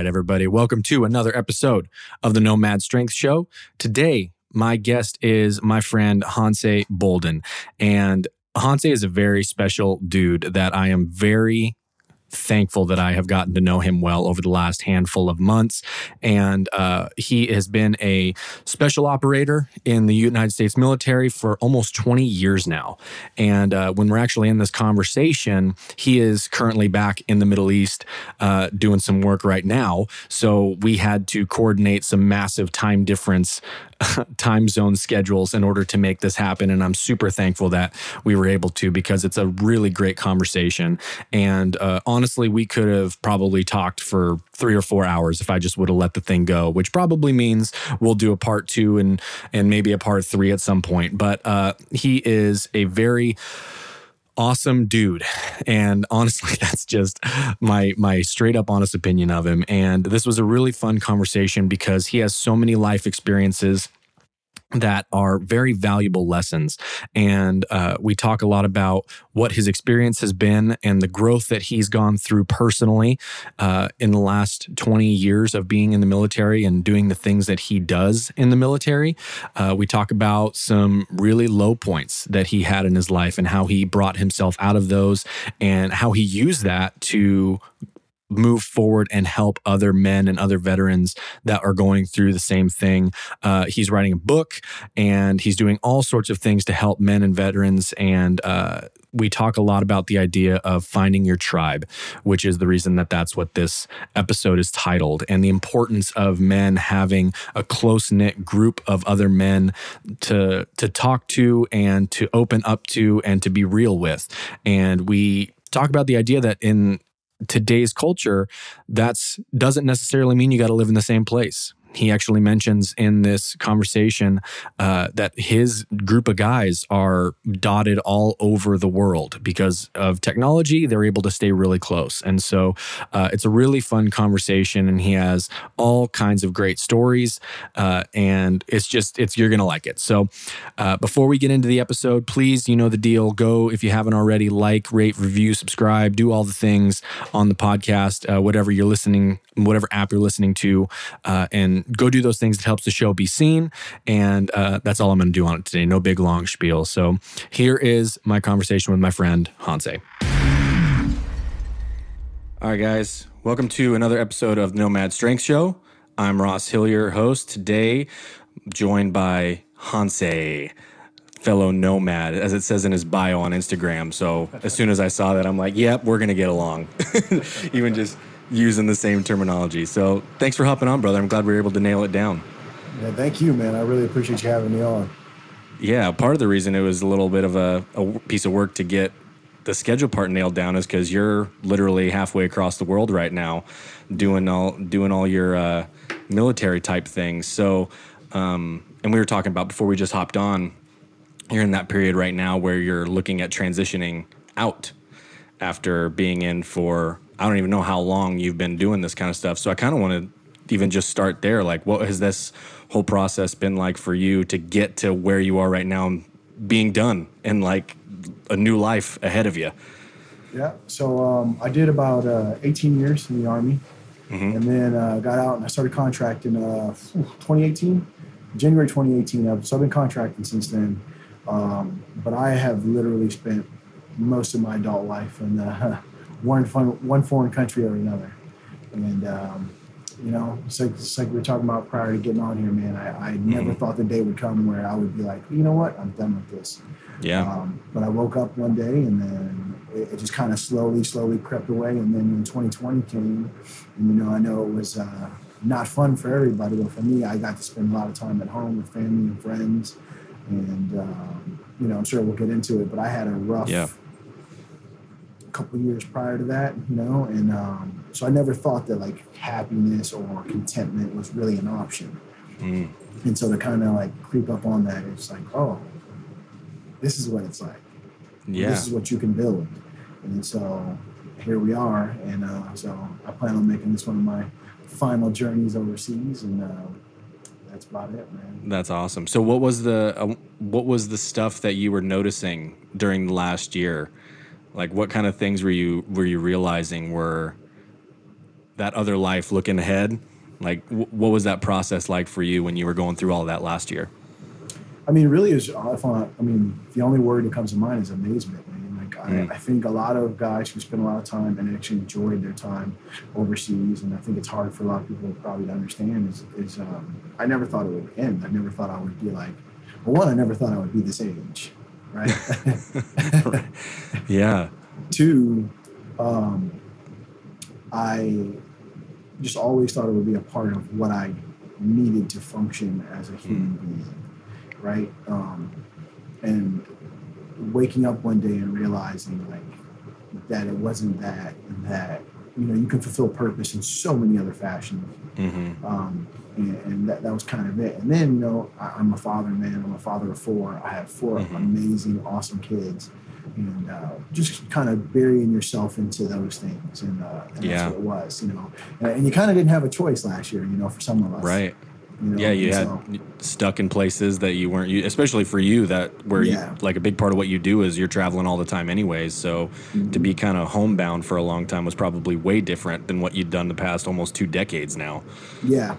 Right, everybody, welcome to another episode of the Nomad Strength Show. Today, my guest is my friend Hance Boulden. And Hance is a very special dude that I am very thankful that I have gotten to know him well over the last handful of months. And uh, he has been a special operator in the United States military for almost 20 years now. And uh, when we're actually in this conversation, he is currently back in the Middle East uh, doing some work right now. So we had to coordinate some massive time difference time zone schedules in order to make this happen. And I'm super thankful that we were able to because it's a really great conversation. And uh, honestly, we could have probably talked for three or four hours if I just would have let the thing go, which probably means we'll do a part two and and maybe a part three at some point. But uh, he is a very awesome dude. And honestly that's just my my straight up honest opinion of him. And this was a really fun conversation because he has so many life experiences that are very valuable lessons. And uh, we talk a lot about what his experience has been and the growth that he's gone through personally uh, in the last 20 years of being in the military and doing the things that he does in the military. Uh, we talk about some really low points that he had in his life and how he brought himself out of those and how he used that to move forward and help other men and other veterans that are going through the same thing. Uh, he's writing a book and he's doing all sorts of things to help men and veterans. And uh, we talk a lot about the idea of finding your tribe, which is the reason that that's what this episode is titled, and the importance of men having a close knit group of other men to to talk to and to open up to and to be real with. And we talk about the idea that in today's culture, that's doesn't necessarily mean you got to live in the same place he actually mentions in this conversation uh, that his group of guys are dotted all over the world because of technology. They're able to stay really close. And so uh, it's a really fun conversation. And he has all kinds of great stories. Uh, and it's just, it's, you're going to like it. So uh, before we get into the episode, please, you know the deal. Go, if you haven't already, like, rate, review, subscribe, do all the things on the podcast, uh, whatever you're listening, whatever app you're listening to. Uh, go do those things that helps the show be seen. And uh, that's all I'm going to do on it today. No big long spiel. So here is my conversation with my friend Hance. All right, guys, welcome to another episode of Nomad Strength Show. I'm Ross Hillier, host. Today, joined by Hance fellow nomad, as it says in his bio on Instagram. So as soon as I saw that, I'm like, yep, we're going to get along. Even just using the same terminology. So thanks for hopping on, brother. I'm glad we were able to nail it down. Yeah, thank you, man. I really appreciate you having me on. Yeah, part of the reason it was a little bit of a, a piece of work to get the schedule part nailed down is because you're literally halfway across the world right now, doing all doing all your uh, military type things. So, um, and we were talking about before we just hopped on. You're in that period right now where you're looking at transitioning out after being in for I don't even know how long you've been doing this kind of stuff. So I kind of want to even just start there. Like, what has this whole process been like for you to get to where you are right now, being done and like a new life ahead of you? Yeah. So um, I did about uh, 18 years in the Army. Mm-hmm. And then uh, got out and I started contracting uh, 2018, January 2018. So I've been contracting since then. Um, but I have literally spent most of my adult life in uh, one, one foreign country or another. And, um, you know, it's like, it's like we were talking about prior to getting on here, man. I, I never mm-hmm. thought the day would come where I would be like, you know what, I'm done with this. Yeah. Um, but I woke up one day and then it, it just kind of slowly, slowly crept away. And then when 2020 came, and, you know, I know it was uh, not fun for everybody, but for me, I got to spend a lot of time at home with family and friends. And, um, you know, I'm sure we'll get into it, but I had a rough yeah. Couple years prior to that, you know, and um, so I never thought that like happiness or contentment was really an option. Mm. And so to kind of like creep up on that, it's like, oh, this is what it's like. Yeah. This is what you can build. And so here we are. And uh, so I plan on making this one of my final journeys overseas. And uh, that's about it, man. That's awesome. So what was the uh, what was the stuff that you were noticing during the last year? Like what kind of things were you were you realizing were that other life looking ahead? Like w- what was that process like for you when you were going through all of that last year? I mean, really is. I I mean, the only word that comes to mind is amazement. Like mm. I, I, think a lot of guys who spend a lot of time and actually enjoyed their time overseas, and I think it's hard for a lot of people probably to understand. Is, is um, I never thought it would end. I never thought I would be like. Well, one, I never thought I would be this age, right? yeah. Two, um, I just always thought it would be a part of what I needed to function as a human mm. being right? Um, and waking up one day and realizing like that it wasn't that and that you know you can fulfill purpose in so many other fashions mm-hmm. um, and, and, that, that was kind of it and then you know I, am a father man i'm a father of four i have 4 mm-hmm. amazing awesome kids and uh, just kind of burying yourself into those things and, uh, and yeah. that's what it was you know and, and you kind of didn't have a choice last year you know for some of us right you know? Yeah, you had so, stuck in places that you weren't, especially for you, that where yeah. you, like a big part of what you do is you're traveling all the time, anyways. So mm-hmm. to be kind of homebound for a long time was probably way different than what you'd done the past almost two decades now. Yeah,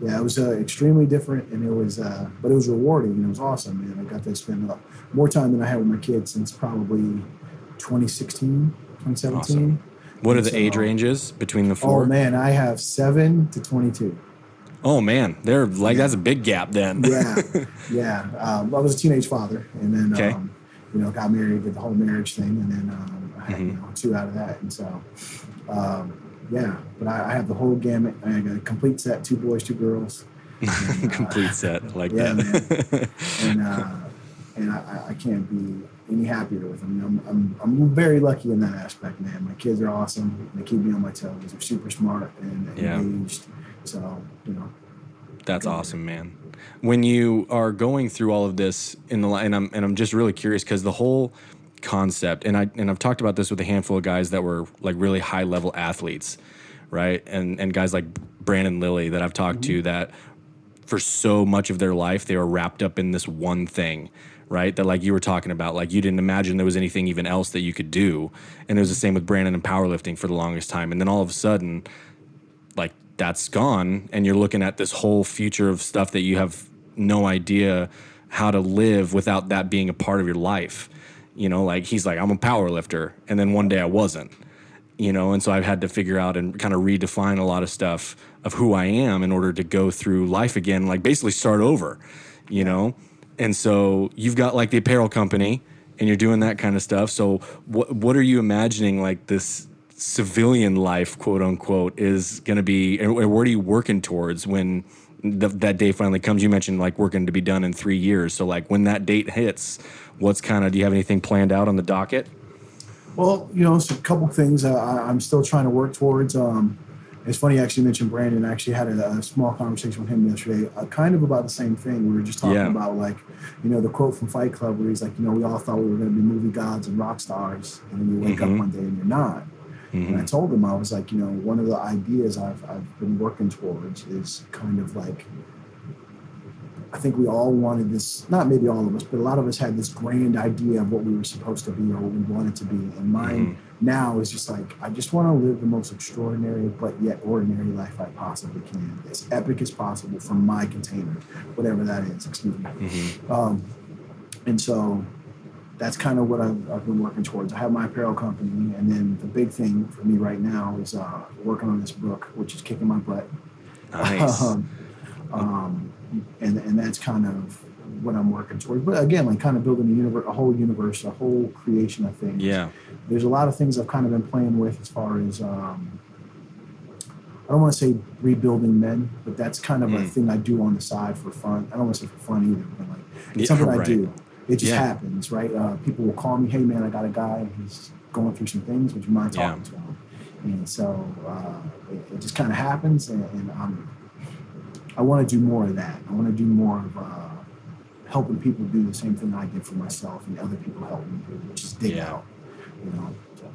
yeah, it was uh, extremely different, and it was, uh, but it was rewarding, and it was awesome, man. I got to spend uh, more time than I had with my kids since probably 2016, 2017. Awesome. What are the so, age ranges between the four? Oh man, I have seven to 22. Oh man, they're like that's a big gap then. yeah, yeah. Um, I was a teenage father, and then okay. um, you know got married, did the whole marriage thing, and then um, I had mm-hmm. you know two out of that, and so um, yeah. But I, I, have the whole gamut. I got a complete set: two boys, two girls. And, uh, complete set, like yeah, that. Man. and uh, and I, I, can't be any happier with them. I'm, I'm, I'm very lucky in that aspect, man. My kids are awesome. They keep me on my toes. They're super smart and yeah. engaged so, you know. That's awesome, man. When you are going through all of this in the and I'm and I'm just really curious because the whole concept and I and I've talked about this with a handful of guys that were like really high level athletes, right? And and guys like Brandon Lilly that I've talked mm-hmm. to that for so much of their life they were wrapped up in this one thing right? That like you were talking about, like you didn't imagine there was anything even else that you could do. And it was the same with Brandon and powerlifting for the longest time. And then all of a sudden, like that's gone and you're looking at this whole future of stuff that you have no idea how to live without that being a part of your life you know like he's like i'm a power lifter and then one day i wasn't you know and so i've had to figure out and kind of redefine a lot of stuff of who i am in order to go through life again like basically start over you know? And so you've got like the apparel company and you're doing that kind of stuff. So what what are you imagining like this civilian life, quote unquote, is going to be, and what are you working towards when the, that day finally comes? You mentioned like working to be done in three years. So, like, when that date hits, what's kind of, do you have anything planned out on the docket? Well, you know, a couple things uh, I, I'm still trying to work towards. Um, it's funny you actually mentioned Brandon. I actually had a, a small conversation with him yesterday, uh, kind of about the same thing. We were just talking Yeah. about like, you know, the quote from Fight Club where he's like, you know, we all thought we were going to be movie gods and rock stars, and then you wake Mhm. up one day and you're not. Mm-hmm. And I told him I was like, you know, one of the ideas I've I've been working towards is kind of like. I think we all wanted this, not maybe all of us, but a lot of us had this grand idea of what we were supposed to be or what we wanted to be. And mine mm-hmm. now is just like, I just want to live the most extraordinary but yet ordinary life I possibly can. As epic as possible from my container, whatever that is, excuse me. Mm-hmm. Um, and so that's kind of what I've, I've been working towards. I have my apparel company, and then the big thing for me right now is uh, working on this book, which is kicking my butt. Nice. um, um, and and that's kind of what I'm working towards. But again, like kind of building a universe, a whole universe, a whole creation of things. yeah. There's a lot of things I've kind of been playing with as far as um, I don't want to say rebuilding men, but that's kind of a Mm. thing I do on the side for fun. I don't want to say for fun either, but like it's Yeah, something I do. It just Yeah. happens, right? Uh, people will call me, "Hey, man, I got a guy. He's going through some things. Would you mind Yeah. talking to him?" And so uh, it, it just kind of happens, and, and I'm I want to do more of that. I want to do more of uh, helping people do the same thing I did for myself, and other people help me do, which is dig Yeah. out. You know. So,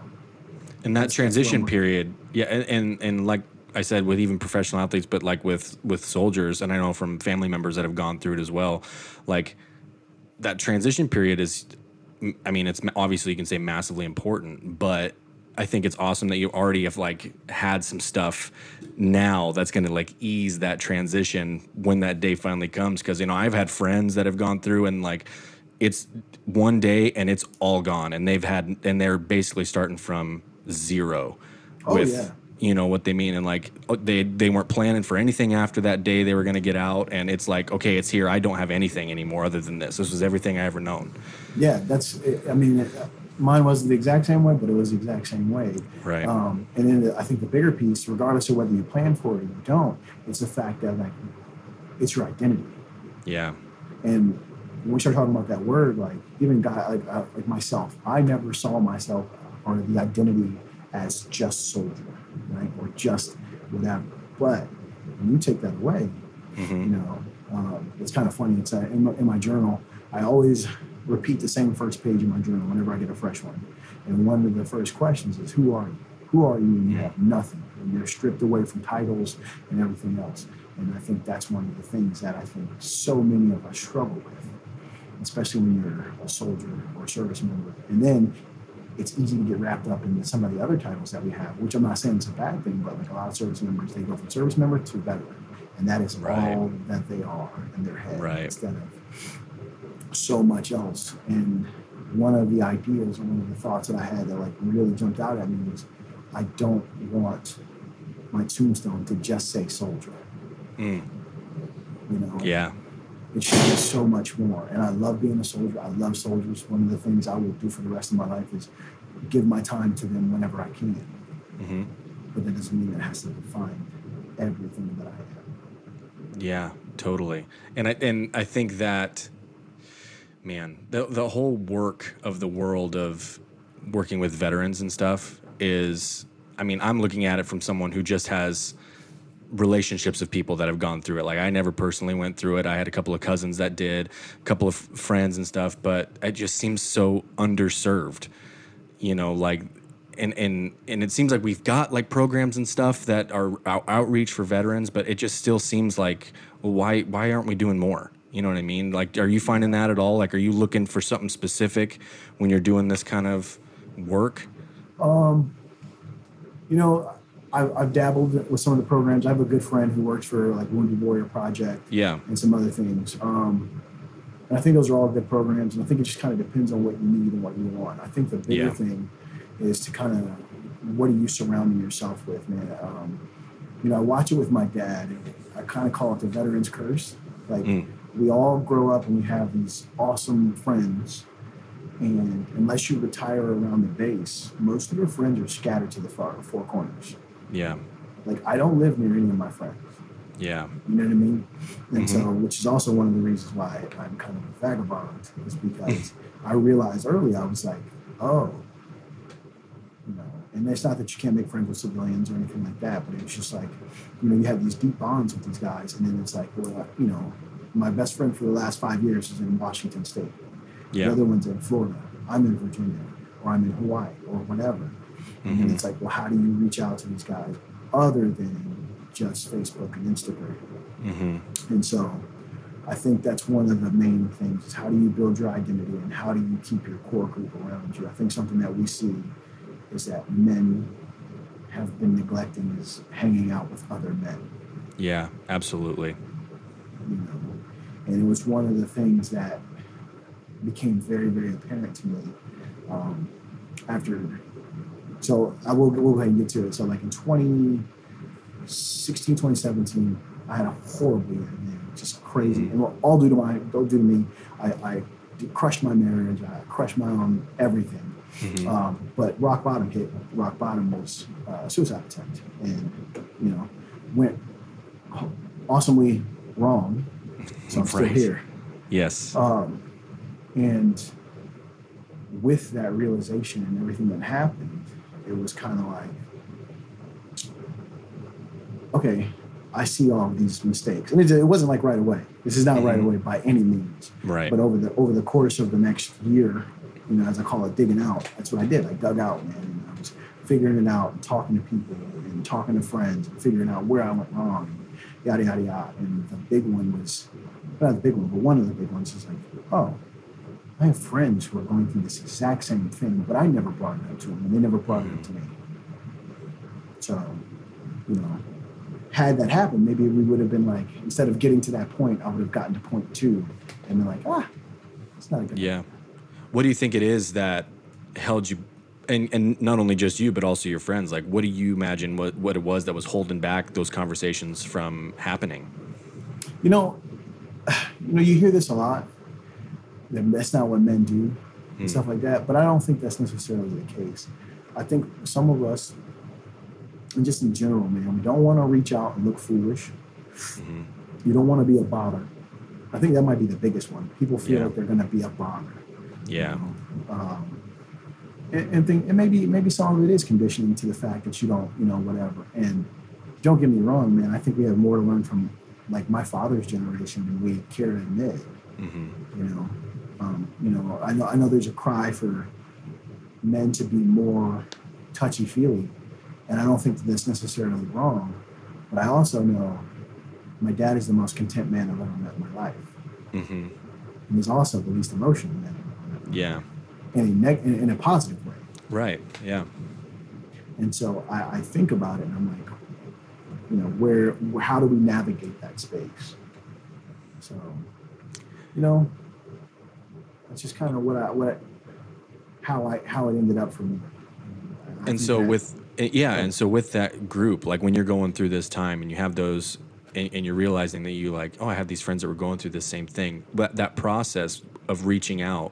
And that transition period, yeah, and, and and like I said, with even professional athletes, but like with with soldiers, and I know from family members that have gone through it as well, like that transition period is, I mean, it's obviously you can say massively important, but I think it's awesome that you already have like had some stuff now that's going to like ease that transition when that day finally comes. Because you know I've had friends that have gone through and like it's one day and it's all gone, and they've had and they're basically starting from zero Oh, with yeah. You know what they mean and like oh, they they weren't planning for anything after that day they were going to get out and it's like okay it's here i don't have anything anymore other than this this was everything i ever known yeah, that's. I mean, it, mine wasn't the exact same way, but it was the exact same way. Right. Um, and then I think the bigger piece, regardless of whether you plan for it or you don't, it's the fact that like it's your identity. yeah And when we start talking about that word, like even guy like uh, like myself, I never saw myself or the identity as just soldier, right, or just whatever. But when you take that away, you know, um, it's kind of funny. It's uh, in, my, in my journal. I always repeat the same first page in my journal whenever I get a fresh one. And one of the first questions is, "Who are you? Who are you?" And you have nothing. You're stripped away from titles and everything else. And I think that's one of the things that I think so many of us struggle with, especially when you're a soldier or a service member. And then it's easy to get wrapped up in some of the other titles that we have, which I'm not saying it's a bad thing, but like a lot of service members, they go from service member to veteran. And that is Right. all that they are in their head Right. instead of so much else. And one of the ideas, one of the thoughts that I had that like really jumped out at me was I don't want my tombstone to just say soldier. Mm. You know? yeah It should be so much more. And I love being a soldier. I love soldiers. One of the things I will do for the rest of my life is give my time to them whenever I can. hmm But that doesn't mean it has to define everything that I am. Yeah, totally. And I and I think that man, the the whole work of the world of working with veterans and stuff is I mean, I'm looking at it from someone who just has relationships of people that have gone through it. Like I never personally went through it. I had a couple of cousins that did, a couple of friends and stuff, but it just seems so underserved. You know, like and and and it seems like we've got like programs and stuff that are out- outreach for veterans, but it just still seems like well, why why aren't we doing more? You know what I mean? Like, are you finding that at all? Like, are you looking for something specific when you're doing this kind of work? Um you know, I've, I've dabbled with some of the programs. I have a good friend who works for like Wounded Warrior Project Yeah, and some other things. Um, and I think those are all good programs. And I think it just kind of depends on what you need and what you want. I think the bigger Yeah. thing is to kind of what are you surrounding yourself with, man? Um, you know, I watch it with my dad. I kind of call it the veteran's curse. Like Mm. we all grow up and we have these awesome friends. And unless you retire around the base, most of your friends are scattered to the far four corners. Yeah, Like I don't live near any of my friends. yeah, You know what I mean? And Mm-hmm. so, which is also one of the reasons why I'm kind of a vagabond, is because I realized early I was like, oh, you know, and it's not that you can't make friends with civilians or anything like that, but it's just like, you know, you have these deep bonds with these guys, and then it's like, well, you know, my best friend for the last five years is in Washington State. Yeah. The other one's in Florida. I'm in Virginia, or I'm in Hawaii, or whatever. Mm-hmm. And it's like, well, how do you reach out to these guys other than just Facebook and Instagram? Mm-hmm. And so I think that's one of the main things is how do you build your identity and how do you keep your core group around you? I think something that we see is that men have been neglecting is hanging out with other men, Yeah, absolutely. you know. And it was one of the things that became very, very apparent to me um, after. So I will we'll go ahead and get to it. So like in 2016, 2017, I had a horrible year, man, just crazy, and all due to my, all due to me. I, I crushed my marriage. I crushed my own everything. Um, but rock bottom hit. Rock bottom was uh, a suicide attempt, and you know, went awesomely wrong. So I'm still Right. here. Yes. Um, and with that realization and everything that happened, it was kind of like, okay, I see all of these mistakes, and it, it wasn't like right away. This is not right Mhm. away by any means. Right. But over the over the course of the next year, you know, as I call it, digging out. That's what I did. I dug out, man. And I was figuring it out, and talking to people, and talking to friends, and figuring out where I went wrong, and yada yada yada. And the big one was, not the big one, but one of the big ones is like, oh, I have friends who are going through this exact same thing, but I never brought it up to them, and they never brought it up to me. So, you know, had that happened, maybe we would have been like, instead of getting to that point, I would have gotten to point two and been like, ah, it's not a good. Yeah. What do you think it is that held you, and, and not only just you, but also your friends? Like, what do you imagine what, what it was that was holding back those conversations from happening? You know, you know, you hear this a lot. That That's not what men do, and stuff like that. But I don't think that's necessarily the case. I think some of us, and just in general, man, we don't want to reach out and look foolish. You don't want to be a bother. I think that might be the biggest one. People feel Yeah. like they're going to be a bother. Yeah. um, and, and think and maybe maybe some of it is conditioning to the fact that you don't you know whatever and don't get me wrong man i think we have more to learn from like my father's generation than we care to admit hmm you know um, you know i know i know there's a cry for men to be more touchy feely and i don't think that that's necessarily wrong but i also know my dad is the most content man i've ever met in my life hmm and he's also the least emotional man i've ever met Yeah. in a, neg- in, in a positive way Right. Yeah. And so I, I think about it and I'm like, you know, where, how do we navigate that space? So, you know, that's just kind of what I, what, how I, how it ended up for me. I and so that- with eh, yeah and so with that group like when you're going through this time and you have those and, and you're realizing that you like oh i have these friends that were going through the same thing but that process of reaching out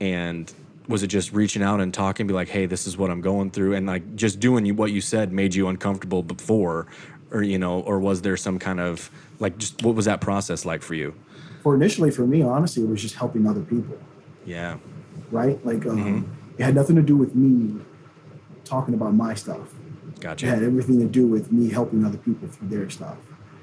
and was it just reaching out and talking be like hey this is what i'm going through and like just doing what you said made you uncomfortable before or you know or was there some kind of like just what was that process like for you for initially for me, honestly, it was just helping other people, yeah right? Like, um, Mm-hmm. it had nothing to do with me talking about my stuff. Gotcha. It had everything to do with me helping other people through their stuff.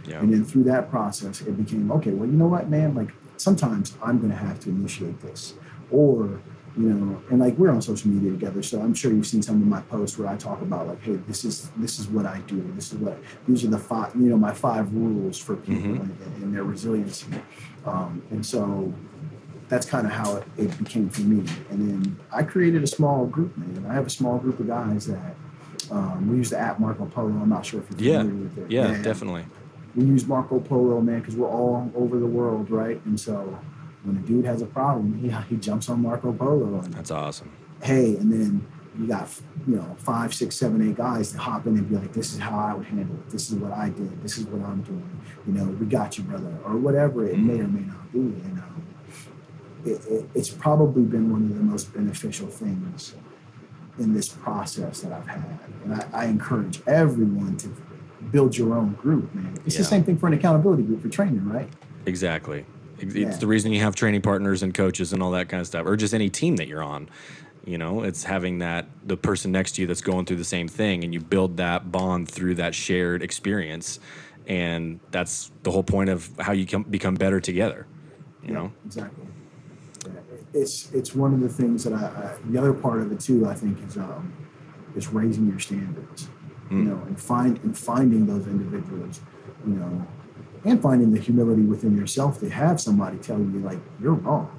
yeah And then through that process, it became okay. Well, you know what, man? Like sometimes I'm going to have to initiate this, or you know, and like we're on social media together, so I'm sure you've seen some of my posts where I talk about like, hey, this is this is what I do. This is what these are the five, you know, my five rules for people Mhm. and, and their resiliency. Um, and so that's kind of how it, it became for me. And then I created a small group, man. I have a small group of guys that um, we use the app Marco Polo. I'm not sure if you're yeah with it. yeah definitely we use Marco Polo, man, because we're all over the world, right? And so when a dude has a problem, he, he jumps on Marco Polo and that's awesome hey, and then you got you know five, six, seven, eight guys to hop in and be like, this is how I would handle it. This is what I did. This is what I'm doing. You know, we got you, brother, or whatever it may or may not be. And um, it, it, it's probably been one of the most beneficial things in this process that I've had. And I, I encourage everyone to build your own group, man. It's Yeah. the same thing for an accountability group for training, right? Exactly. It's Yeah. the reason you have training partners and coaches and all that kind of stuff, or just any team that you're on. You know, it's having that the person next to you that's going through the same thing, and you build that bond through that shared experience, and that's the whole point of how you can become better together. You know, exactly. It's it's one of the things that I, I the other part of it too. I think is um, is raising your standards. You know, and find and finding those individuals. You know, and finding the humility within yourself to have somebody tell you like you're wrong.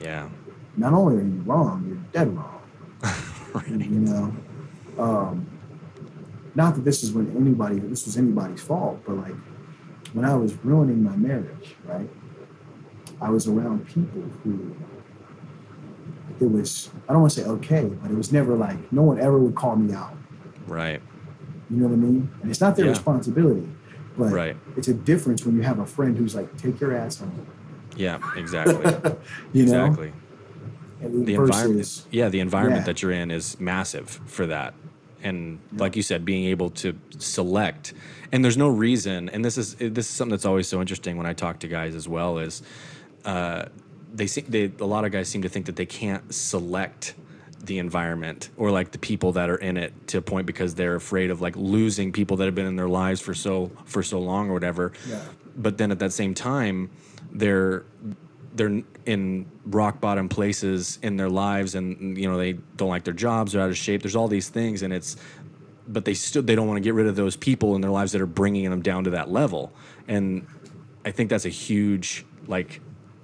yeah, Not only are you wrong, you're dead wrong. You know, um, not that this is when anybody this was anybody's fault, but like when I was ruining my marriage, right? I was around people who it was I don't want to say okay, but it was never like no one ever would call me out. right, You know what I mean? And it's not their Yeah. responsibility, but Right. it's a difference when you have a friend who's like, take your ass home. yeah, exactly, You know, exactly. And the versus- environment yeah the environment Yeah. that you're in is massive for that and like you said being able to select and there's no reason and this is this is something that's always so interesting when i talk to guys as well is uh, they they a lot of guys seem to think that they can't select the environment or like the people that are in it to a point because they're afraid of like losing people that have been in their lives for so for so long or whatever Yeah. but then at that same time they're they're in rock bottom places in their lives and you know they don't like their jobs they're out of shape there's all these things and it's but they still they don't want to get rid of those people in their lives that are bringing them down to that level and i think that's a huge like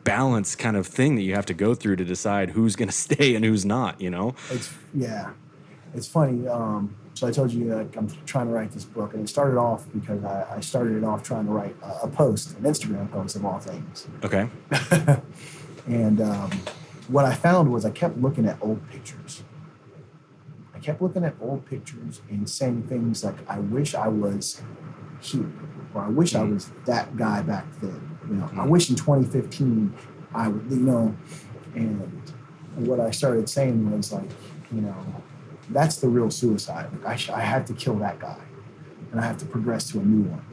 balance kind of thing that you have to go through to decide who's going to stay and who's not you know It's yeah, it's funny. Um, so I told you like, I'm trying to write this book, and it started off because I, I started it off trying to write a, a post, an Instagram post of all things. okay And um, what I found was I kept looking at old pictures. I kept looking at old pictures and saying things like, "I wish I was here," or "I wish I was that guy back then." You know, I wish in 2015 I would, you know. And what I started saying was like, you know, that's the real suicide. Like I, sh- I have to kill that guy, and I have to progress to a new one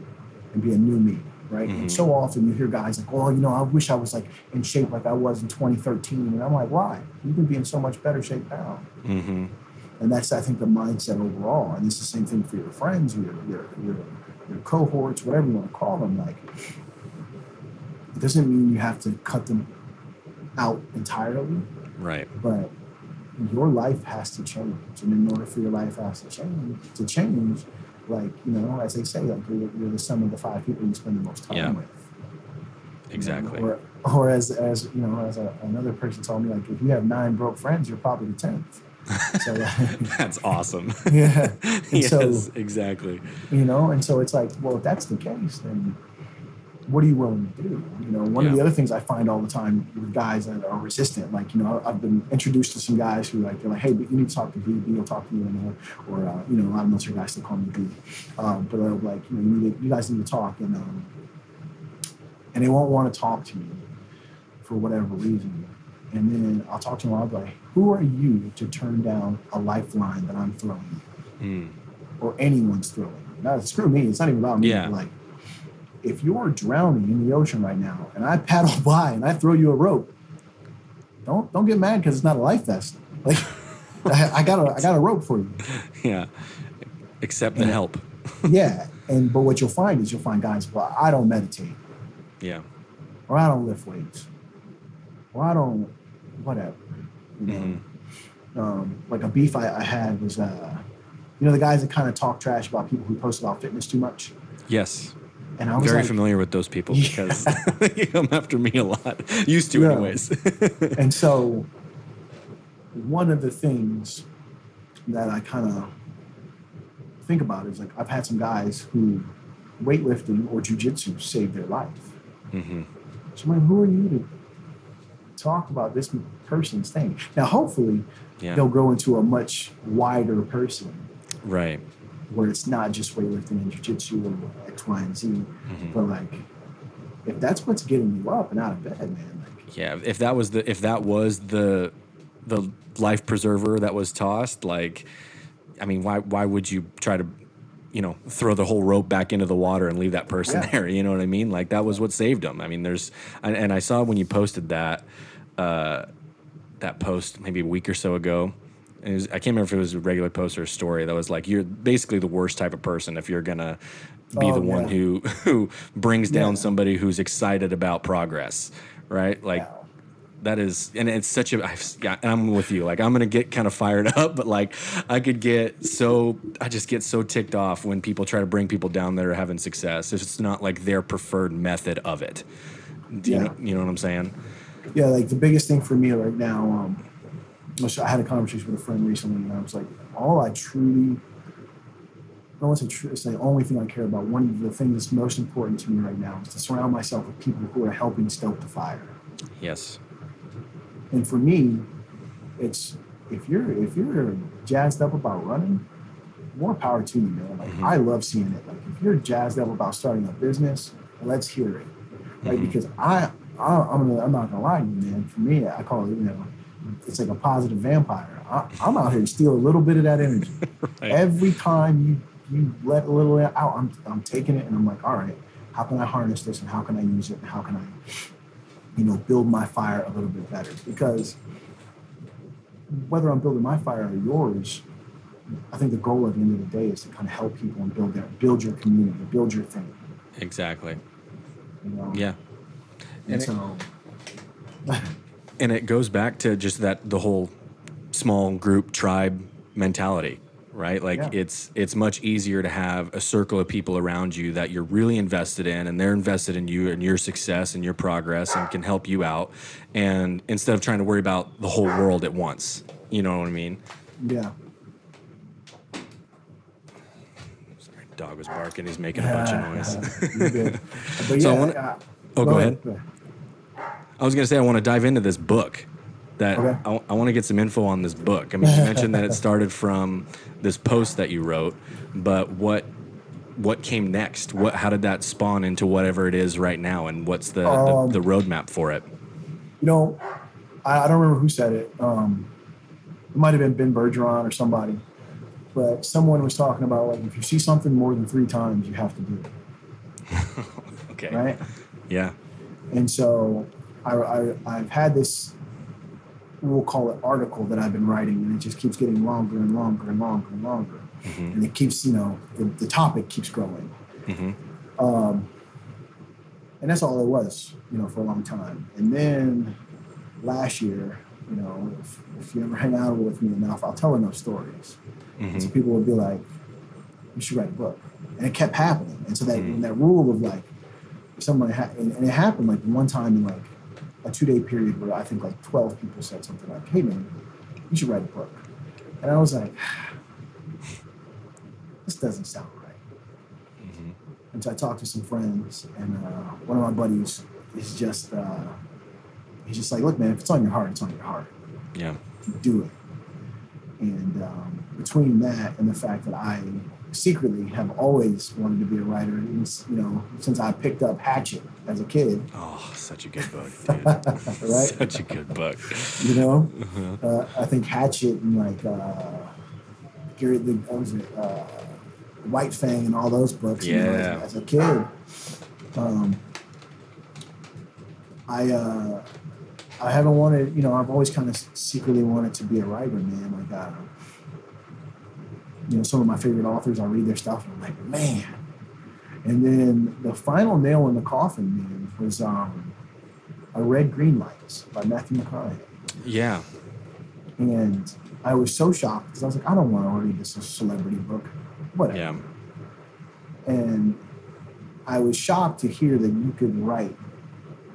and be a new me, right? And so often you hear guys like, "Oh, you know, I wish I was like in shape like I was in 2013," and I'm like, "Why? You can be in so much better shape now." mm-hmm. And that's, I think, the mindset overall. And it's the same thing for your friends, your your your, your cohorts, whatever you want to call them. Like, it doesn't mean you have to cut them out entirely, right but your life has to change. And in order for your life has to change, to change, like you know, as they say, like you're, you're the sum of the five people you spend the most time Yeah. with. exactly Or, or as as you know, as a, another person told me, like if you have nine broke friends, you're probably the tenth. So like, that's awesome yeah, and yes so exactly you know, and so it's like, well, if that's the case, then what are you willing to do? You know, one of the other things I find all the time with guys that are resistant, like you know, I've been introduced to some guys who like they're like, hey, but you need to talk to B. B will talk to you, and or, or uh, you know, a lot of military guys still call me B. Um, but they're like, you know, you, need to, you guys need to talk, and um, and they won't want to talk to me for whatever reason. And then I'll talk to them. I'll be like, who are you to turn down a lifeline that I'm throwing? Mm. or anyone's throwing. Now, screw me. It's not even about me. Yeah. Like, if you're drowning in the ocean right now, and I paddle by and I throw you a rope, don't don't get mad because it's not a life vest. Like, I, I got a I got a rope for you. yeah accept the help Yeah. And but what you'll find is you'll find guys. Well, I don't meditate, yeah or I don't lift weights, or I don't whatever. You know. Mm-hmm. Um, like a beef I, I had was, uh, you know, the guys that kind of talk trash about people who post about fitness too much. yes And I was very like, familiar with those people Yeah. because they come after me a lot. Used to, Yeah. anyways. and so one of the things that I kind of think about is like I've had some guys who weightlifting or jujitsu saved their life. hmm So I'm like, who are you to talk about this person's thing? Now, hopefully, Yeah. they'll grow into a much wider person Right. where it's not just weightlifting and jujitsu or X, Y, and Z, Mm-hmm. but like if that's what's getting you up and out of bed, man, like Yeah. If that was the if that was the the life preserver that was tossed, like, I mean, why why would you try to, you know, throw the whole rope back into the water and leave that person Yeah. there? You know what I mean? Like that was what saved them. I mean, there's and, and I saw when you posted that uh, that post maybe a week or so ago. was, I can't remember if it was a regular post or a story that was like, "You're basically the worst type of person if you're gonna be Oh, the one yeah. who who brings down Yeah. somebody who's excited about progress." Right? Like Yeah. that is and it's such a I've, yeah, and I'm with you. Like I'm gonna get kind of fired up, but like I could get so I just get so ticked off when people try to bring people down that are having success. If it's not like their preferred method of it. Do you, Yeah. know, you know what I'm saying? yeah, like the biggest thing for me right now, um, I had a conversation with a friend recently, and I was like, all I truly, I to say true, it's the only thing I care about. One of the things that's most important to me right now is to surround myself with people who are helping stoke the fire. Yes. And for me, it's if you're if you're jazzed up about running, more power to you, man. Like mm-hmm. I love seeing it. Like if you're jazzed up about starting a business, let's hear it, right? Mm-hmm. Because I, I I'm gonna, I'm not gonna lie to you, man. For me, I call it you know, it's like a positive vampire. I, I'm out here to steal a little bit of that energy. Right. Every time you you let a little out, I'm I'm taking it and I'm like, all right, how can I harness this and how can I use it and how can I, you know, build my fire a little bit better? Because whether I'm building my fire or yours, I think the goal at the end of the day is to kind of help people and build their build your community, build your thing. Exactly. You know? Yeah. And, And it- so And it goes back to just that the whole small group tribe mentality, right? Like Yeah. it's it's much easier to have a circle of people around you that you're really invested in and they're invested in you and your success and your progress and can help you out and instead of trying to worry about the whole world at once. You know what I mean? yeah. Sorry, dog was barking, he's making a bunch of noise. So I wanna- uh, Oh, go ahead. I was gonna say I want to dive into this book. That Okay. I, want to get some info on this book. I mean, you mentioned that it started from this post that you wrote, but what what came next? What how did that spawn into whatever it is right now, and what's the Um, the, the roadmap for it? You know, I, I don't remember who said it. Um, it might have been Ben Bergeron or somebody, but someone was talking about like if you see something more than three times, you have to do it, Okay. right? Yeah. And so I, I, I've had this, we'll call it article that I've been writing, and it just keeps getting longer and longer and longer and longer. Mm-hmm. And it keeps, you know, the, the topic keeps growing. Mm-hmm. Um, and that's all it was, you know, for a long time. And then last year, you know, if, if you ever hang out with me enough, I'll tell enough stories. So mm-hmm. people would be like, you should write a book. And it kept happening. And so that, that rule of like, someone ha- and, and it happened like one time in like a two day period where I think like 12 people said something like, hey man, you should write a book. And I was like, this doesn't sound right. And so I talked to some friends, and uh, one of my buddies is just, uh, he's just like, look, man, if it's on your heart, it's on your heart. Yeah. Do it. And um, between that and the fact that I secretly have always wanted to be a writer, and, you know, since I picked up Hatchet as a kid, Oh, such a good book, dude. right? Such a good book. you know, uh, I think Hatchet and like uh, Gary, the what was it, uh, White Fang and all those books. You know, Yeah. as, as a kid, um, I uh, I haven't wanted. You know, I've always kind of secretly wanted to be a writer, man. Like, uh, you know, some of my favorite authors, I read their stuff, and I'm like, man. And then the final nail in the coffin, man, was um, I read Green Lights by Matthew McConaughey. Yeah. And I was so shocked because I was like, I don't want to read this celebrity book. Whatever. Yeah. And I was shocked to hear that you could write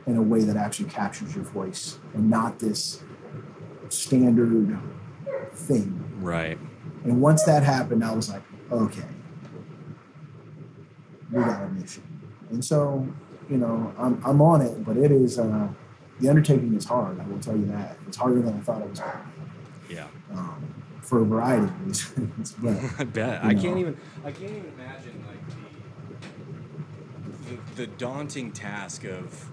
in a way that actually captures your voice and not this standard thing. Right. And once that happened, I was like, okay, we got a mission. And so, you know, I'm, I'm on it, but it is, uh, the undertaking is hard. I will tell you that. It's harder than I thought it was going to be. Yeah. um, for a variety of reasons. but I bet. I know. can't even. I can't even imagine like the the, the daunting task of.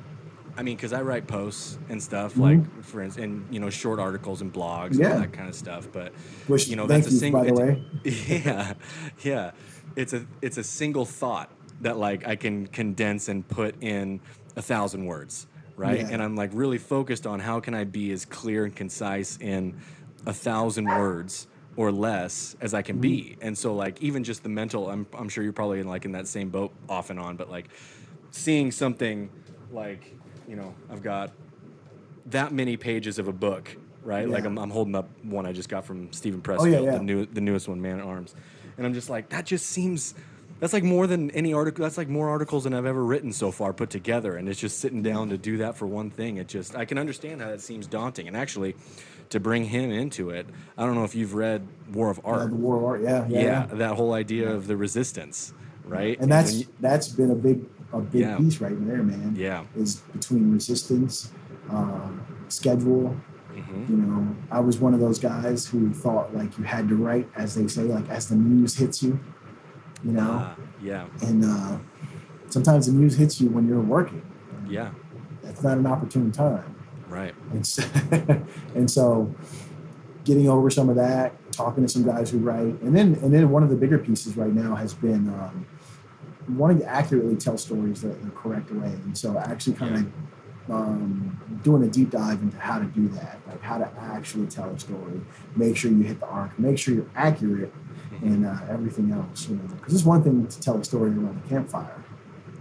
I mean, because I write posts and stuff, Mm-hmm. like for instance, and you know, short articles and blogs and all that kind of stuff. But Which, you know, that's a single. by the way. yeah, yeah. It's a it's a single thought that like I can condense and put in a thousand words, right? Yeah. And I'm like really focused on how can I be as clear and concise in a thousand words or less as I can be. And so like even just the mental, I'm I'm sure you're probably in like in that same boat off and on, but like seeing something like, you know, I've got that many pages of a book, right? Like I'm, I'm holding up one I just got from Steven Oh, yeah, Pressfield, yeah. the new the newest one, Man at Arms. And I'm just like, that just seems that's like more than any article that's like more articles than I've ever written so far put together. And it's just sitting down to do that for one thing. It just I can understand how that seems daunting. And actually to bring him into it, I don't know if you've read War of Uh, Art. the war of art, yeah, yeah. yeah, that whole idea of the resistance, right? and that's when you- that's been a big a big Yeah. piece right there, man. Yeah. is between resistance, uh, schedule. Mhm. You know, I was one of those guys who thought like you had to write, as they say, like as the muse hits you. You know, Ah, yeah, and uh, sometimes the muse hits you when you're working. yeah, That's not an opportune time. right. And so, and so getting over some of that, talking to some guys who write, and then and then one of the bigger pieces right now has been um, wanting to accurately tell stories the, the correct way. And so actually kind of um, doing a deep dive into how to do that, like how to actually tell a story, make sure you hit the arc, make sure you're accurate, and uh, everything else. You know, because it's one thing to tell a story around a campfire,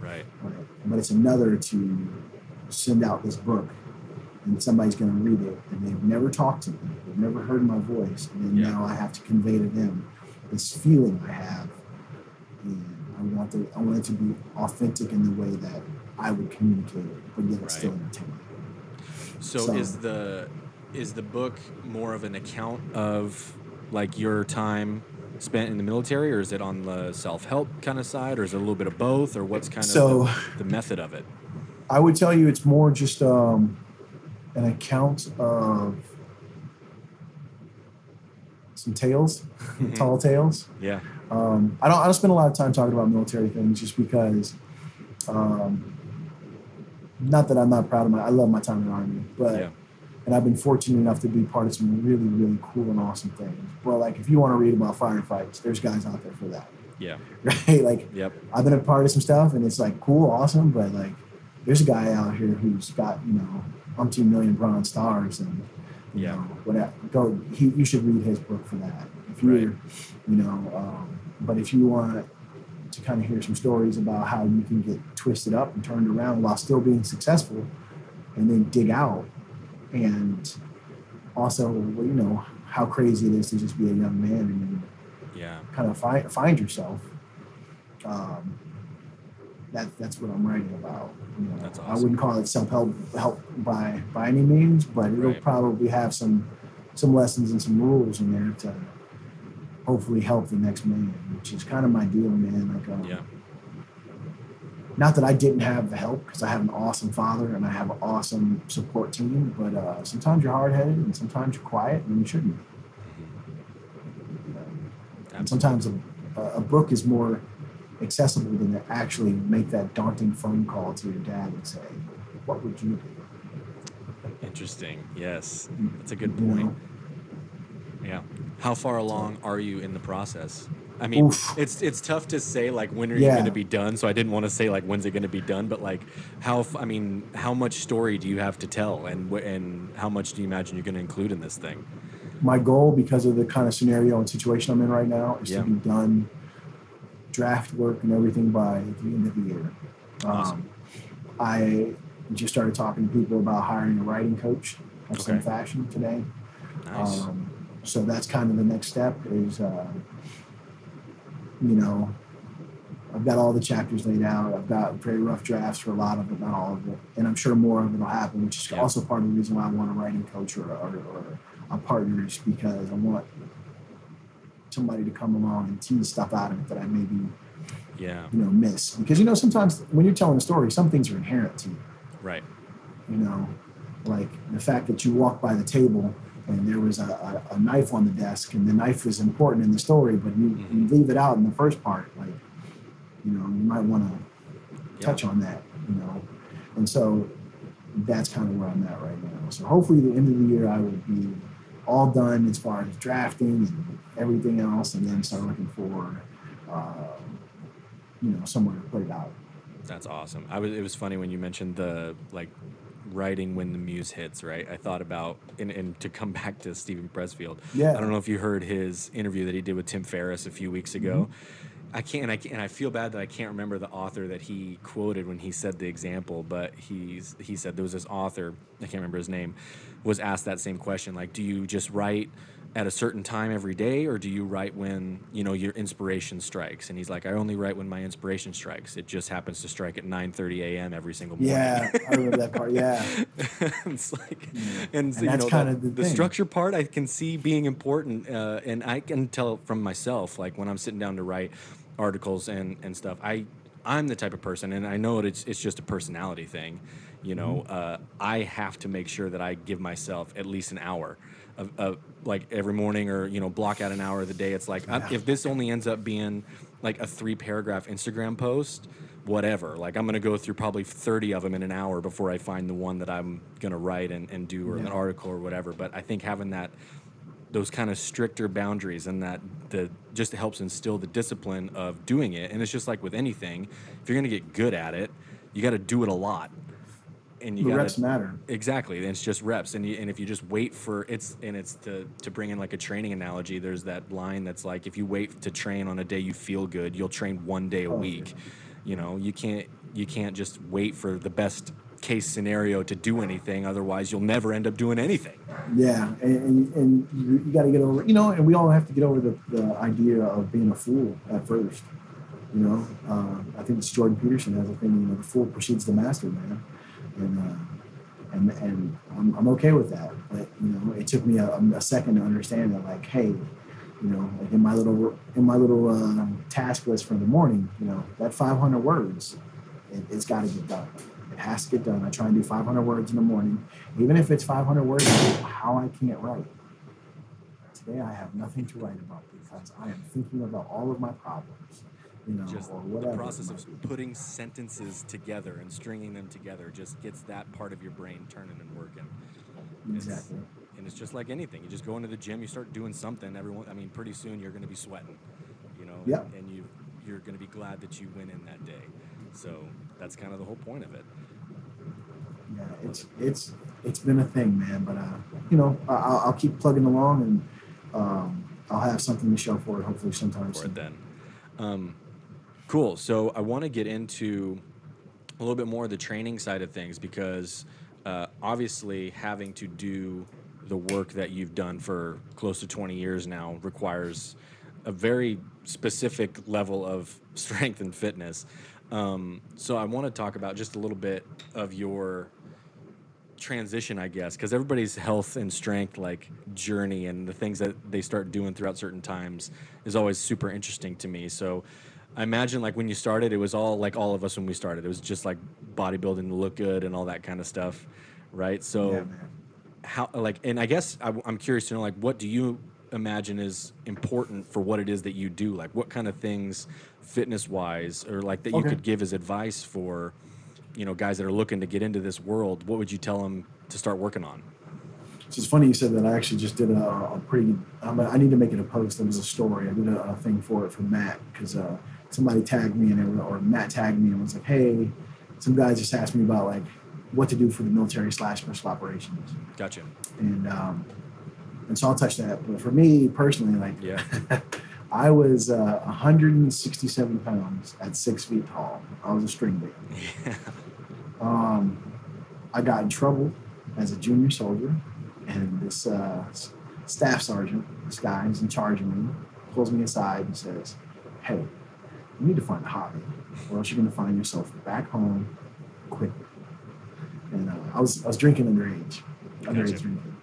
Right. Right. But it's another to send out this book and somebody's going to read it and they've never talked to me, they've never heard my voice, and then Yeah. now I have to convey to them this feeling I have, and I want to, I want it to be authentic in the way that I would communicate it, but yet it's still entertaining. So, So- is the is the book more of an account of like your time spent in the military, or is it on the self help kind of side, or is it a little bit of both, or what's kind of the, the method of it? I would tell you it's more just um, an account of some tales, tall tales. Yeah. Um, I don't. I don't spend a lot of time talking about military things just because. Um, not that I'm not proud of my. I love my time in the army, but Yeah. and I've been fortunate enough to be part of some really, really cool and awesome things. Well, like if you want to read about firefights, there's guys out there for that, Yeah. right? Like Yep. I've been a part of some stuff, and it's like cool, awesome, but like there's a guy out here who's got you know umpteen million bronze stars, and you Yeah. know whatever. Go, he, you should read his book for that. If you're, Right. you know, um, but if you want to kind of hear some stories about how you can get twisted up and turned around while still being successful, and then dig out, and also you know how crazy it is to just be a young man and Yeah. kind of find find yourself. Um, that that's what I'm writing about. You know, That's I wouldn't call it self help help by by any means, but it'll Right. probably have some some lessons and some rules in there to hopefully help the next man, which is kind of my deal, man. Like, um, Yeah. not that I didn't have the help because I have an awesome father and I have an awesome support team, but uh, sometimes you're hard headed and sometimes you're quiet and you shouldn't. be. And sometimes a, a book is more accessible than to actually make that daunting phone call to your dad and say, "What would you do?" Interesting. Yes. That's a good You point. know? Yeah. How far along are you in the process? I mean, Oof. it's it's tough to say like when are you going to be done. So I didn't want to say like when's it going to be done, but like how I mean, how much story do you have to tell, and and how much do you imagine you're going to include in this thing? My goal, because of the kind of scenario and situation I'm in right now, is Yeah. to be done draft work and everything by the end of the year. Awesome. Um, I just started talking to people about hiring a writing coach of some fashion today. Nice. Um, so that's kind of the next step is, uh, you know, I've got all the chapters laid out. I've got very rough drafts for a lot of it, not all of it. And I'm sure more of it will happen, which is Yeah. also part of the reason why I want a writing coach or, or, or a partner is because I want somebody to come along and tease stuff out of it that I maybe, yeah. you know, miss. Because, you know, sometimes when you're telling a story, some things are inherent to you Right. you know, like the fact that you walk by the table and there was a, a, a knife on the desk and the knife was important in the story, but you, you Mhm. leave it out in the first part, like, you know, you might want to Yeah. touch on that, you know, and so that's kind of where I'm at right now. So hopefully, the end of the year, I will be all done as far as drafting and everything else, and then start looking for, uh, you know, somewhere to put it out. That's awesome. I was. It was funny when you mentioned the like writing when the muse hits, right? I thought about and, and to come back to Steven Pressfield. Yeah. I don't know if you heard his interview that he did with Tim Ferriss a few weeks ago. Mm-hmm. I can't, and I can't, and I feel bad that I can't remember the author that he quoted when he said the example, but he's he said there was this author, I can't remember his name, was asked that same question, like, do you just write at a certain time every day, or do you write when you know your inspiration strikes? And he's like, I only write when my inspiration strikes. It just happens to strike at 9:30 a.m. every single morning. Yeah, I remember that part. Yeah, it's like, and, so, And you that's know, that- the the structure part I can see being important, uh, and I can tell from myself, like when I'm sitting down to write articles and and stuff, I I'm the type of person, and I know it's it's just a personality thing, you know. Mm-hmm. Uh, I have to make sure that I give myself at least an hour. Of, of like every morning, or you know, block out an hour of the day. It's like I- if this only ends up being like a three paragraph Instagram post, whatever. Like I'm gonna go through probably 30 of them in an hour before I find the one that I'm gonna write and, and do or an article or whatever. But I think having that those kind of stricter boundaries and that the just helps instill the discipline of doing it. And it's just like with anything, if you're gonna get good at it, you got to do it a lot. And you the got reps matter. Exactly, and it's just reps, and you, and if you just wait for it's and it's to to bring in like a training analogy. There's that line that's like, if you wait to train on a day you feel good, you'll train one day a Oh, week. You know, you can't you can't just wait for the best case scenario to do anything. Otherwise, you'll never end up doing anything. Yeah, and, and, and you, you got to get over, you know, and we all have to get over the, the idea of being a fool at first. You know, uh, I think it's Jordan Peterson has a thing, you know, the fool precedes the master, man. And, uh, and, and I'm, I'm okay with that. But, you know, it took me a, a second to understand that, like, hey, you know, like in my little, in my little uh, task list for the morning, you know, that 500 words, it, it's got to get done. It has to get done. I try and do 500 words in the morning, even if it's 500 words how I can't write. Today I have nothing to write about because I am thinking about all of my problems, you know, Just the process of putting sentences together and stringing them together just gets that part of your brain turning and working. It's- Exactly. and it's just like anything. You just go into the gym, you start doing something. Everyone, I mean, pretty soon you're going to be sweating, you know. Yeah. And you you're going to be glad that you went in that day. So that's kind of the whole point of it. Yeah, it's it's it's been a thing, man. But uh, you know, I'll, I'll keep plugging along, and um, I'll have something to show for it. Hopefully, sometime for soon. it then. Um, cool. So I want to get into a little bit more of the training side of things because uh, obviously having to do the work that you've done for close to 20 years now requires a very specific level of strength and fitness. Um, so I want to talk about just a little bit of your transition, I guess, because everybody's health and strength like journey and the things that they start doing throughout certain times is always super interesting to me. So I imagine like when you started, it was all like all of us when we started. It was just like bodybuilding to look good and all that kind of stuff, right? So Yeah, how like and I guess I, I'm curious to know like what do you imagine is important for what it is that you do? Like what kind of things fitness wise or like that you could give as advice for you know guys that are looking to get into this world? What would you tell them to start working on? So it's funny you said that. I actually just did a, a pretty. Um, I need to make it a post. It was a story. I did a, a thing for it for Matt because uh, somebody tagged me and was- or Matt tagged me and was like, "Hey, some guys just asked me about like what to do for the military slash special operations." Gotcha. and um, and so I'll touch that. But for me personally, like Yeah. I was uh, 167 pounds at six feet tall. I was a string bear. Um, I got in trouble as a junior soldier, and this uh, staff sergeant, this guy who's in charge of me, pulls me aside and says, "Hey, you need to find a hobby, or else you're going to find yourself back home quickly." And uh, I was I was drinking underage, underage Gotcha. drinking,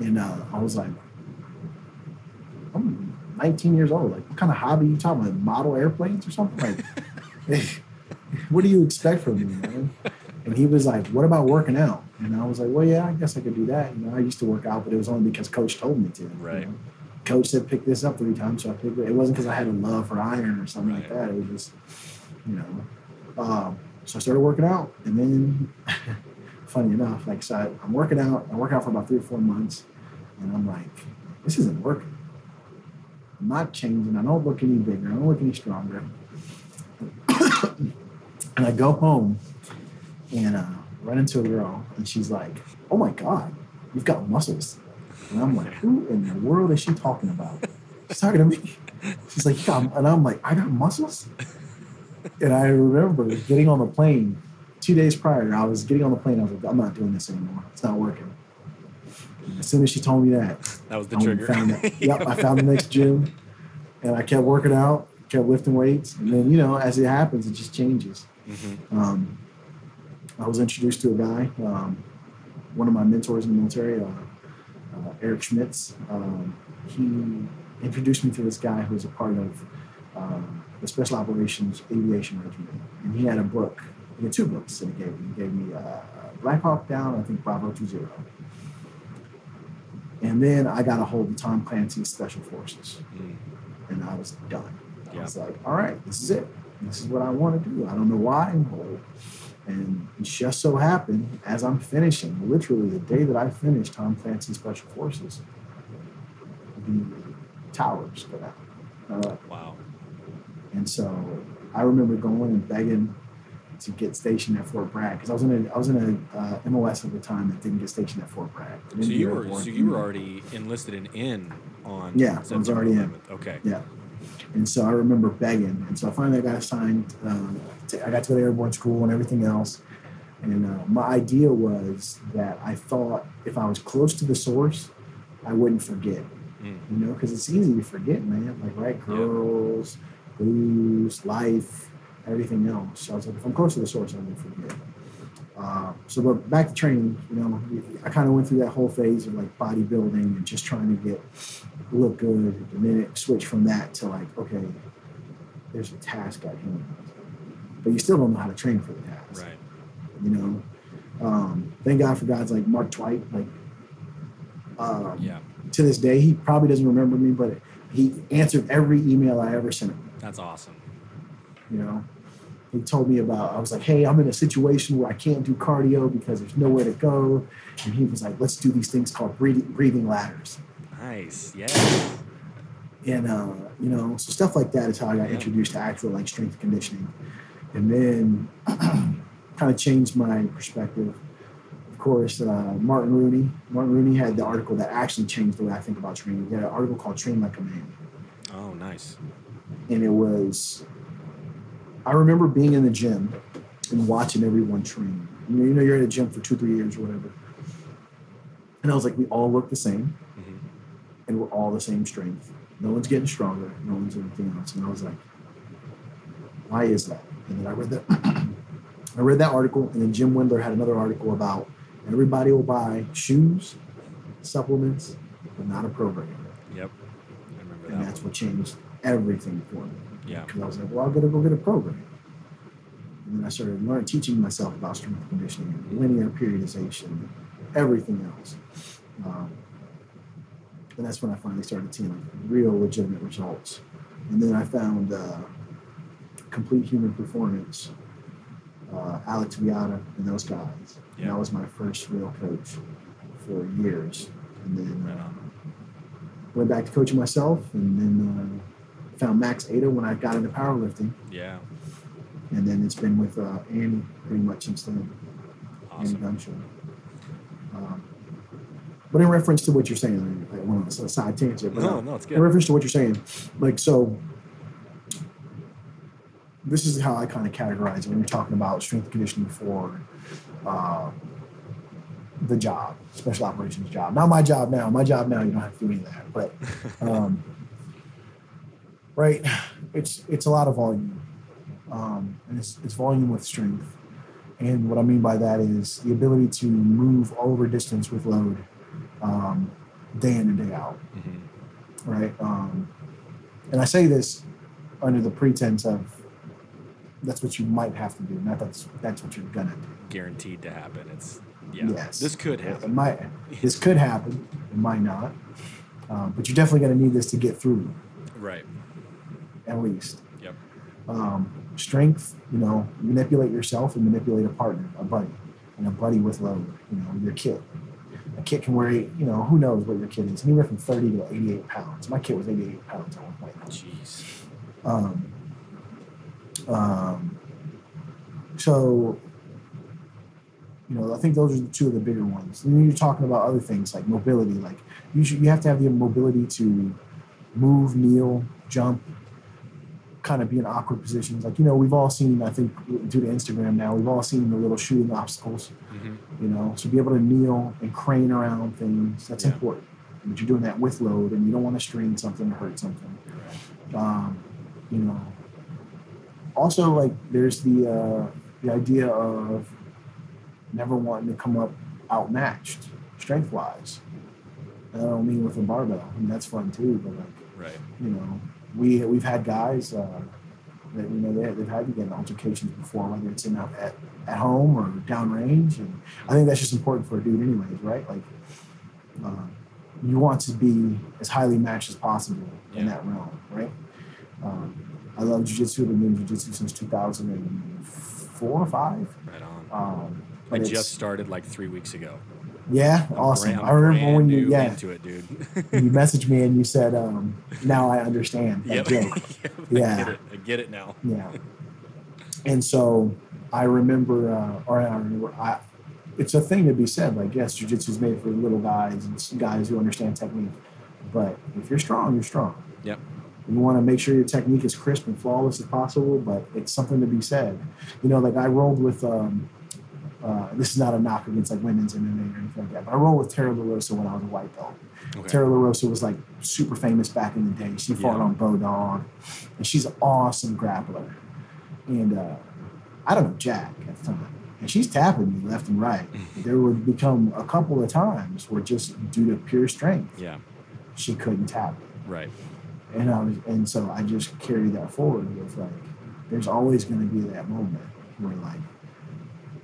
and uh, I was like, "I'm 19 years old. Like, what kind of hobby you talking about? Model airplanes or something?" Like, what do you expect from me, man? And he was like, "What about working out?" And I was like, "Well, yeah, I guess I could do that. You know, I used to work out, but it was only because coach told me to. you Right. know? Coach said pick this up three times, so I picked it. It wasn't because I had a love for iron or something like that. It was just, you know. Um, so I started working out, and then, funny enough, like so I, I'm working out. I work out for about three or four months, and I'm like, this isn't working. I'm not changing. I don't look any bigger. I don't look any stronger. and I go home, and uh, run into a girl, and she's like, "Oh my god, you've got muscles," and I'm like, "Who in the world is she talking about?" She's talking to me. She's like, yeah. and I'm like, "I got muscles." And I remember getting on the plane two days prior. I was getting on the plane. I was like, "I'm not doing this anymore. It's not working." As soon as she told me that, That was the I trigger. Found that. yep, I found the next gym, and I kept working out, kept lifting weights, and then you know, as it happens, it just changes. Mhm. Um, I was introduced to a guy, um, one of my mentors in the military, uh, Eric Schmitz. Um, he introduced me to this guy who was a part of um, the Special Operations Aviation Regiment, and he had a book. He had two books that he gave me. He gave me uh, Black Hawk Down, I think Bravo Two Zero. And then I got a hold of Tom Clancy's Special Forces, Mm. and I was done. I was like, all right, this is it. This is what I want to do. I don't know why. And it just so happened, as I'm finishing, literally the day that I finished Tom Clancy Special Forces, the towers go down. Uh, Wow. and so I remember going and begging to get stationed at Fort Bragg because I was in a I was in a uh, MOS at the time that didn't get stationed at Fort Bragg. So you were so you were already enlisted and in on Yeah, I was September already in. Okay. Yeah. And so I remember begging. And so I finally got assigned. Um, to, I got to go to airborne school and everything else. And uh, my idea was that I thought if I was close to the source, I wouldn't forget. Mm. You know, because it's easy to forget, man. Like, right, Yeah. girls, booze, life, everything else. So I was like, if I'm close to the source, I won't forget. Uh, so, but back to training, you know, I kind of went through that whole phase of like bodybuilding and just trying to get look good, and then it switched from that to like, okay, there's a task at hand, but you still don't know how to train for the task. Right. You know, um, thank God for guys like Mark Twight. Like, um, Yeah. to this day, he probably doesn't remember me, but he answered every email I ever sent him. That's awesome. You know, he told me about. I was like, "Hey, I'm in a situation where I can't do cardio because there's nowhere to go," and he was like, "Let's do these things called breathing, breathing ladders." Nice. Yeah. And uh, you know, so stuff like that is how I got Yeah. introduced to actual like strength conditioning, and then kind of changed my perspective. Of course, uh, Martin Rooney. Martin Rooney had the article that actually changed the way I think about training. He had an article called "Train Like a Man." Oh, nice. and it was I remember being in the gym and watching everyone train. You know, you know, you're in a gym for two, three years or whatever. And I was like, we all look the same Mhm. and we're all the same strength. No one's getting stronger, no one's anything else. And I was like, why is that? And then I read that I read that article, and then Jim Wendler had another article about everybody will buy shoes, supplements, but not a program. Yep. I remember And that. that's one. what changed everything for me. Yeah. Because I was like, well, I'm going to go get a program. And then I started learning, teaching myself about strength conditioning, and linear periodization, everything else. Um, and that's when I finally started seeing like real legitimate results. And then I found uh, Complete Human Performance, uh, Alex Viada, and those guys. And Yeah. that was my first real coach for years. And then Right uh, went back to coaching myself, and then uh, found Max Aita when I got into powerlifting, Yeah. and then it's been with uh, Annie pretty much since then. Annie Awesome. Gunshow. Um, but in reference to what you're saying, I went on a side tangent. But No, no, it's good. in reference to what you're saying, like so, this is how I kind of categorize it when you're talking about strength conditioning for uh, the job, special operations job. Not my job now. My job now, you don't have to do any of that. But um, right, it's it's a lot of volume, um, and it's it's volume with strength. And what I mean by that is the ability to move over distance with load, um, day in and day out Mhm. right? Um, and I say this under the pretense of that's what you might have to do, not that's that's what you're gonna do. Guaranteed to happen. It's yeah. Yes, This could happen. It might. This could happen. It might not. Um, but you're definitely gonna need this to get through, Right. at least. Yep. Um, strength, you know, manipulate yourself and manipulate a partner, a buddy, and a buddy with load. You know, your kid. A kid can weigh, you know, who knows what your kid is, anywhere from 30 to 88 pounds. My kid was 88 pounds at one point. Jeez. Um, um, so you know, I think those are the two of the bigger ones. And then you're talking about other things like mobility. Like you should, you have to have the mobility to move, kneel, jump, kind of be in awkward positions. Like you know, we've all seen. I think due to Instagram now, we've all seen the little shooting obstacles. Mm-hmm. You know, so be able to kneel and crane around things. That's Yeah. important. But you're doing that with load, and you don't want to strain something or hurt something. Um, you know. Also, like there's the uh, the idea of never wanting to come up outmatched strength wise. I don't mean with a barbell. I mean that's fun too, but like Right. you know, we we've had guys uh, that you know they, they've had to get altercations before, whether it's in at at home or downrange, and I think that's just important for a dude, anyways, right? Like, uh, you want to be as highly matched as possible in that realm, right? Um, I love jujitsu. I've been doing jujitsu since 2004 or five. Right on. Um, I just started like three weeks ago. yeah, I'm awesome. brand- I remember when you yeah into it, dude. you messaged me and you said, um, "Now I understand." Yep. joke. Yep, Yeah. I get it. I get it now. Yeah. And so I remember, uh, or I remember, I, it's a thing to be said. Like, yes, jujitsu is made for little guys and guys who understand technique. But if you're strong, you're strong. Yep. You want to make sure your technique is crisp and flawless as possible, but it's something to be said. You know, like I rolled with, um, uh, this is not a knock against like women's MMA or anything like that, but I rolled with Tara LaRosa when I was a white belt. Okay. Tara LaRosa was like super famous back in the day. She fought Yeah. on Bodog, and she's an awesome grappler. And uh, I don't know Jack at the time, and she's tapping me left and right. there would become a couple of times where just due to pure strength, Yeah. she couldn't tap it. Right. And I was, and so I just carried that forward with like, there's always going to be that moment where like,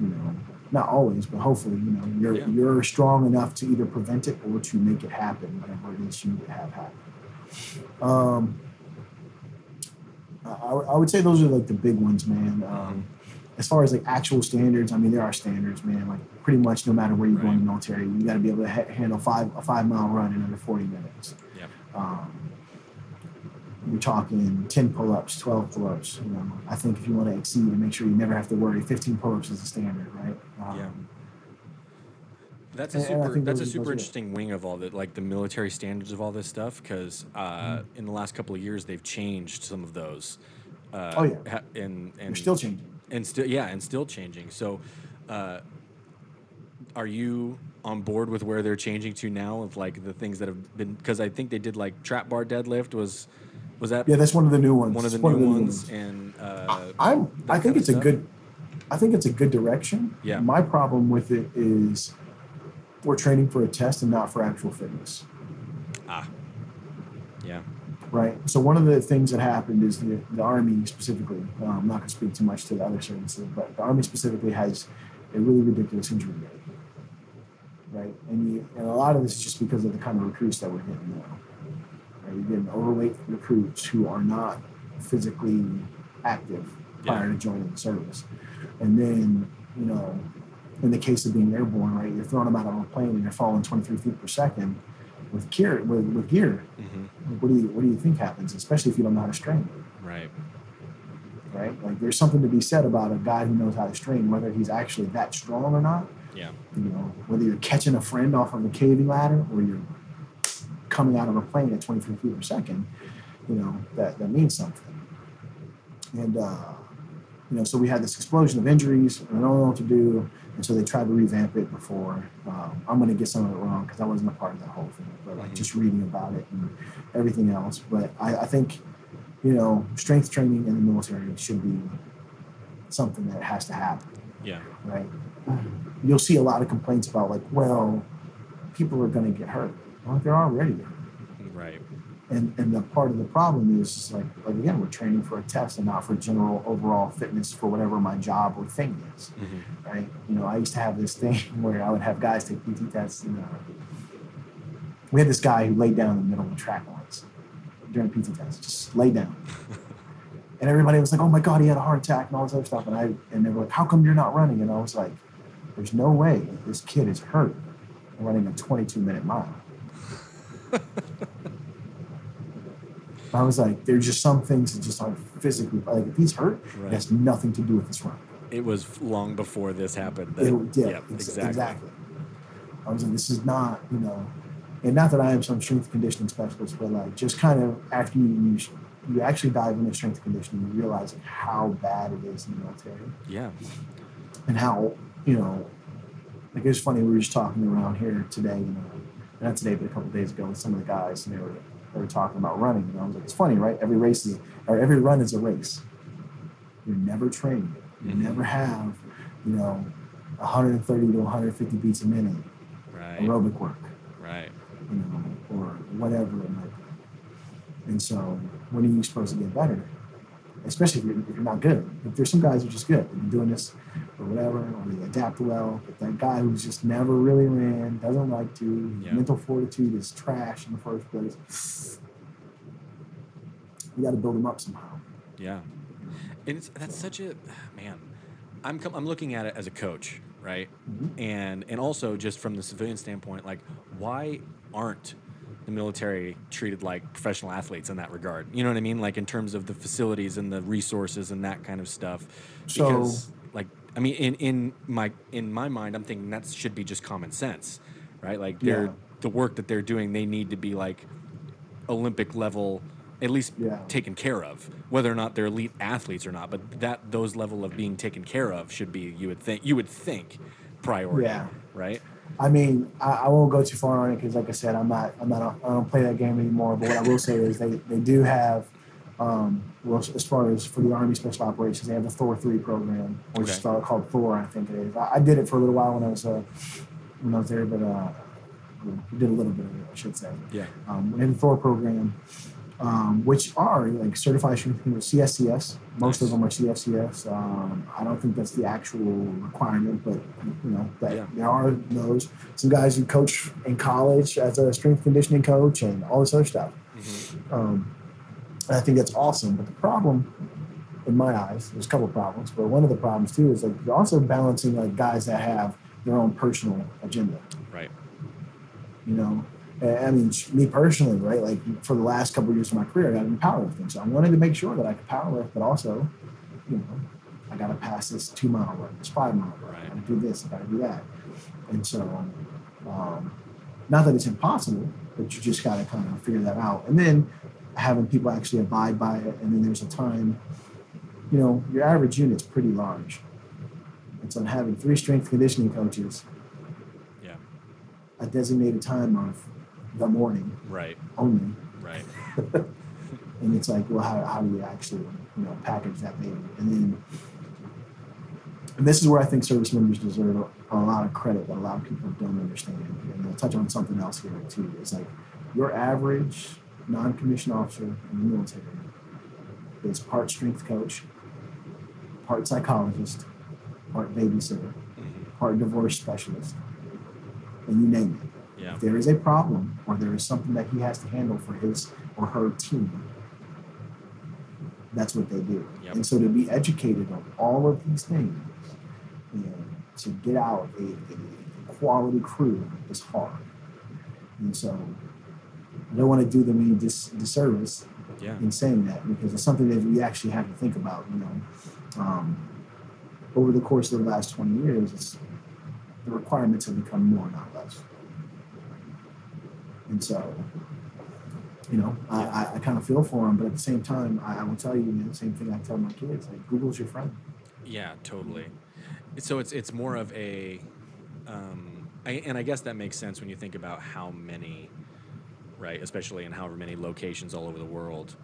you know, not always, but hopefully, you know, you're Yeah. you're strong enough to either prevent it or to make it happen, whatever it is you have happen. Um, I, I would say those are like the big ones, man. Um, as far as like actual standards, I mean, there are standards, man. Like pretty much no matter where you go in the military, you got to be able to ha- handle five a five mile run in under forty minutes. Yep. Um, you're talking 10 pull-ups 12 pull-ups you know i think if you want to exceed and make sure you never have to worry 15 pull-ups is the standard right um, Yeah. That's a And- and I super. That's a super interesting wing of all that, like the military standards of all this stuff. Because uh, in the last couple of years, they've changed some of those. Uh, Oh, yeah. ha- and and you're still changing and still yeah, and still changing. So, uh, are you on board with where they're changing to now? Of like the things that have been because I think they did like trap bar deadlift was was that yeah that's one of the new ones one of the It's new ones and uh, i'm i think it's a good i think it's a good direction Yeah. my problem with it is we're training for a test and not for actual fitness ah yeah right? So one of the things that happened is the, the Army specifically, uh, I'm not going to speak too much to the other services, but the Army specifically has a really ridiculous injury rate, right? And, you, and a lot of this is just because of the kind of recruits that we're getting now. You're getting overweight recruits who are not physically active prior Yeah. to joining the service. And then, you know, in the case of being airborne, right, you're throwing them out on a plane and they're falling 23 feet per second with gear. With, with gear. hmm What do you What do you think happens, especially if you don't know how to strain? right Right? Like, there's something to be said about a guy who knows how to strain, whether he's actually that strong or not. yeah You know, whether you're catching a friend off of a caving ladder or you're coming out of a plane at 23 feet per second. You know, that that means something. And uh, you know, so we had this explosion of injuries. and I don't know what to do, and so they tried to revamp it before. Um, I'm going to get some of it wrong because I wasn't a part of that whole thing, but like just reading about it and everything else. But I, I think, you know, strength training in the military should be something that has to happen, yeah right? You'll see a lot of complaints about like, well, people are going to get hurt. Well, they're already right And and the part of the problem is like like again, we're training for a test and not for general overall fitness for whatever my job or thing is, hmm right? You know, I used to have this thing where I would have guys take PT tests, and uh, we had this guy who laid down in the middle of the track once during a PT test, just lay down. And everybody was like, "Oh my God, he had a heart attack and all this other stuff." And I and they were like, "How come you're not running?" And I was like, "There's no way this kid is hurt running a 22 minute mile." I was like, "There's just some things that just aren't physically like if he's hurt, Right. it has nothing to do with this run." It was long before this happened. It- that- yeah, yep, ex- exactly. exactly. I was like, this is not, you know, and not that I am some strength conditioning specialist, but like just kind of after you you, you actually dive into strength conditioning, you realize like how bad it is in the military Yeah. and how you know, like it's funny. We were just talking around here today, you know, not today, but a couple days ago with some of the guys, and they were they were talking about running, and I was like, it's funny, right? Every race is or every run is a race. You're never trained. You Mhm. never have, you know, 130 to 150 beats a minute Right. aerobic work, Right. you know, or whatever it might be. And so, when are you supposed to get better? Especially if you're, if you're not good. If there's some guys who are just good, they've doing this or whatever, or they adapt well. But that guy who's just never really ran, doesn't like to, Yeah. mental fortitude is trash in the first place. You got to build him up somehow. Yeah, and it's that's such a man. I'm com- I'm looking at it as a coach, right? Mhm. And and also just from the civilian standpoint, like why aren't the military treated like professional athletes in that regard? You know what I mean? Like in terms of the facilities and the resources and that kind of stuff. So- Because like I mean, in in my in my mind, I'm thinking that should be just common sense, right? Like they're Yeah. the work that they're doing, they need to be like Olympic level, at least Yeah. taken care of. Whether or not they're elite athletes or not, but that those level of being taken care of should be you would think you would think priority, Yeah. right? I mean, I, I won't go too far on it because, like I said, I'm not, I'm not, I don't play that game anymore. But what I will say is they, they do have, um, well, as far as for the Army Special Operations, they have the Thor three program, which is called Thor, I think it is. I, I did it for a little while when I was, uh, when I was there, but uh, we did a little bit of it, I should say. Yeah. Um, we have the Thor program, um, which are like certified strength conditioning, CSCS. Most of them are CSCS. Um, I don't think that's the actual requirement, but you know that Yeah. there are those. Some guys who coach in college as a strength conditioning coach and all this other stuff. Um, and I think that's awesome. But the problem, in my eyes, there's a couple problems. But one of the problems too is like you're also balancing like guys that have their own personal agenda Right. you know. And, I mean, me personally, right? Like for the last couple of years of my career, I got into powerlifting, so I wanted to make sure that I could powerlift, but also, you know, I got to pass this two mile run, this five mile run. I got to do this, I got to do that, and so, um, not that it's impossible, but you just got to kind of figure that out, and then having people actually abide by it, and then there's a time, you know, your average unit's pretty large, and so having three strength conditioning coaches Yeah. a designated time of the morning Right. only. Right. And it's like, well, how, how do you actually, you know, package that baby? And then, and this is where I think service members deserve a, a lot of credit that a lot of people don't understand. And I'll touch on something else here too. It's like your average non-commissioned officer in the military is part strength coach, part psychologist, part babysitter, Mhm. part divorce specialist, and you name it. Yeah. If there is a problem or there is something that he has to handle for his or her team, that's what they do. Yep. And so to be educated on all of these things and to get out a, a quality crew is hard. And so I don't want to do them any dis- disservice Yeah. in saying that because it's something that we actually have to think about. You know, um, over the course of the last 20 years, it's, the requirements have become more, not less. And so, you know, I, I, I kind of feel for them, but at the same time, I, I will tell you, you know, the same thing I tell my kids: like Google's your friend. Yeah, totally. So it's it's more of a, um, I, and I guess that makes sense when you think about how many, right? Especially in however many locations all over the world,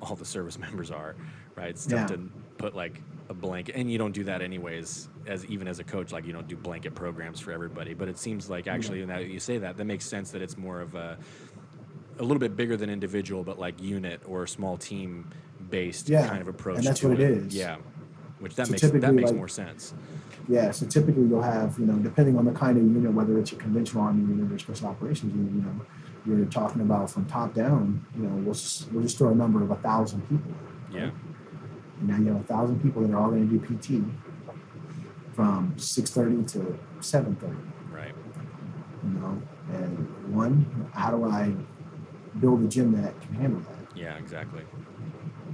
all the service members are, right? It's tough Yeah. to put like a blanket, and you don't do that anyways. As even as a coach, like you don't do blanket programs for everybody. But it seems like actually, now that you say that, that makes sense that it's more of a, a little bit bigger than individual, but like unit or small team based Yeah, kind of approach. and that's to what it is. Yeah, which that So makes that makes like- more sense. Yeah, so typically you'll have, you know, depending on the kind of unit, whether it's a conventional army unit or special operations unit, you know, you're talking about from top down, you know, we'll just, we'll just throw a number of a thousand people. Yeah. And now you have a thousand people that are all going to do PT from 6.30 to 7.30, Right. you know. And one, how do I build a gym that can handle that? Yeah, exactly.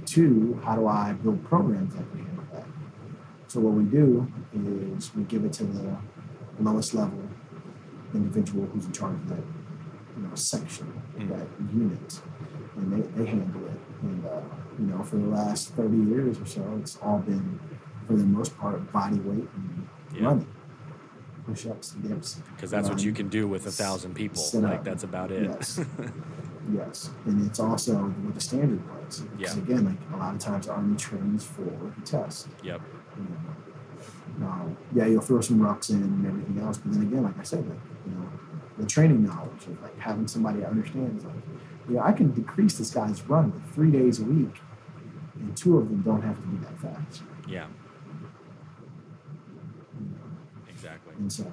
Two, how do I build programs that can handle that? So what we do is we give it to the lowest level individual who's in charge of that, you know, section, Mm. that unit, and they, they handle it. And uh, you know, for the last thirty years or so, it's all been, for the most part, body weight and Yeah. running, push-ups, dips. Because that's what you can do with a thousand people. Like that's about it. Yes. yes. And it's also what the standard was. Because Yeah. again, like a lot of times Army trains for the test. yep. You know. Um, yeah, you'll throw some rocks in and everything else, but then again, like I said, like, you know, the training knowledge of like having somebody that understands like, you know, I can decrease this guy's run with three days a week and two of them don't have to be that fast. Yeah. Exactly. And so,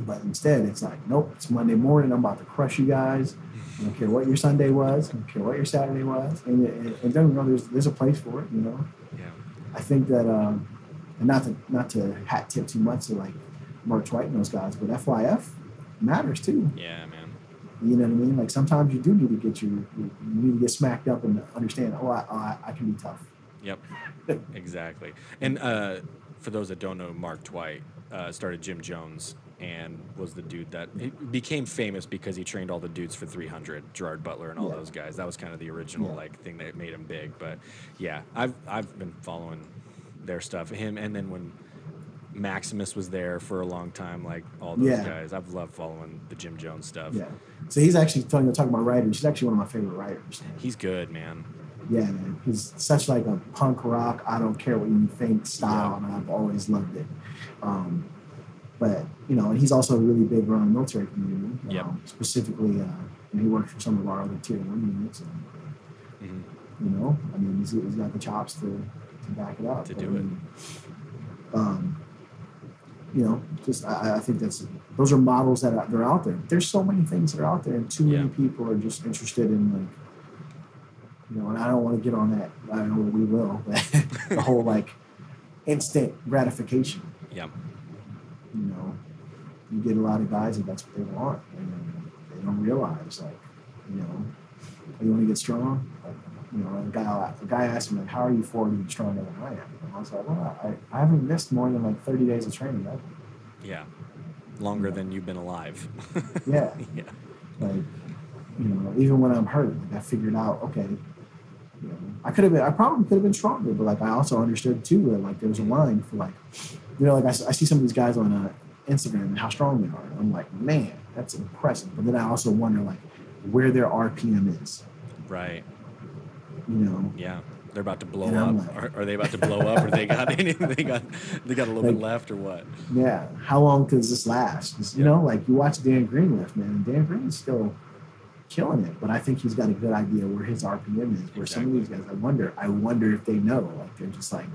but instead, it's like, nope, it's Monday morning. I'm about to crush you guys. I don't care what your Sunday was. I don't care what your Saturday was. And, and, and don't get me there's, there's a place for it, you know. Yeah. I think that, um, and not to not to hat tip too much to like Mark Twight and those guys, but FYF matters too. Yeah, man. You know what I mean? Like sometimes you do need to get your, you you need to get smacked up and understand. Oh, I, oh, I, I can be tough. Yep. exactly. And uh, for those that don't know, Mark Twight uh, started Gym Jones and was the dude that became famous because he trained all the dudes for 300, Gerard Butler and all Yeah. those guys. That was kind of the original Yeah. like thing that made him big. But yeah, I've I've been following their stuff. Him and then when Maximus was there for a long time, like all those Yeah. guys. I've loved following the Gym Jones stuff. Yeah. So he's actually talking talking about writing. He's actually one of my favorite writers. He's good, man. Yeah, man. He's such like a punk rock. I don't care what you think style, and I've always loved it. Um, but you know, and he's also a really big around the military community. Yep. Um, specifically, uh, and he works for some of our other tier one units. And, Mhm. You know, I mean, he's, he's got the chops to, to back it up. To do I it. Um, you know, just I, I think that's those are models that are, they're out there. There's so many things that are out there, and too many Yeah. people are just interested in like you know, and I don't want to get on that. I don't know we will. But the whole like instant gratification. Yeah. You know, you get a lot of guys that that's what they want, and they don't realize like, you know, you want to get strong. Like, you know, a guy a guy asked me like, "How are you 40 and stronger than I am?" And I was like, "Well, I, I haven't missed more than like 30 days of training. Ever. Yeah. Longer than you've been alive. Yeah, yeah. like you know, even when I'm hurt, like I figured out, okay, you know, I could have been, I probably could have been stronger, but like I also understood too that like there was a line for like, you know, like I see some of these guys on uh, Instagram and how strong they are. And I'm like, man, that's impressive. But then I also wonder like where their RPM is, Right. You know. Yeah, they're about to blow up. Like- are, are they about to blow up, or they got any, they got they got a little bit left, or what? Yeah, how long does this last? Just, You Yeah. know, like you watch Dan Green lift, man. and Dan Green's still killing it, but I think he's got a good idea where his RPM is. Where some of these guys, I wonder, I wonder if they know, like they're just like,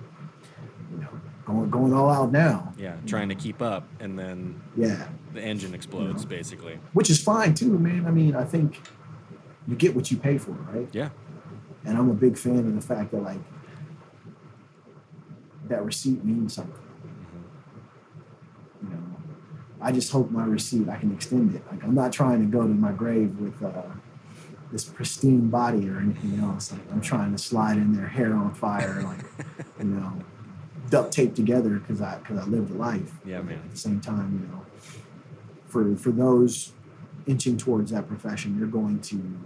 you know, going going all out now. Yeah, trying to keep up, and then Yeah, the engine explodes, basically. which is fine too, man. I mean, I think you get what you pay for, right? Yeah, And I'm a big fan of the fact that like that receipt means something. You know, I just hope my receipt I can extend it. Like I'm not trying to go to my grave with uh, this pristine body or anything else. Like I'm trying to slide in there, hair on fire, like you know, duct tape together because I because I lived a life. Yeah, man. At the same time, you know, for for those inching towards that profession, you're going to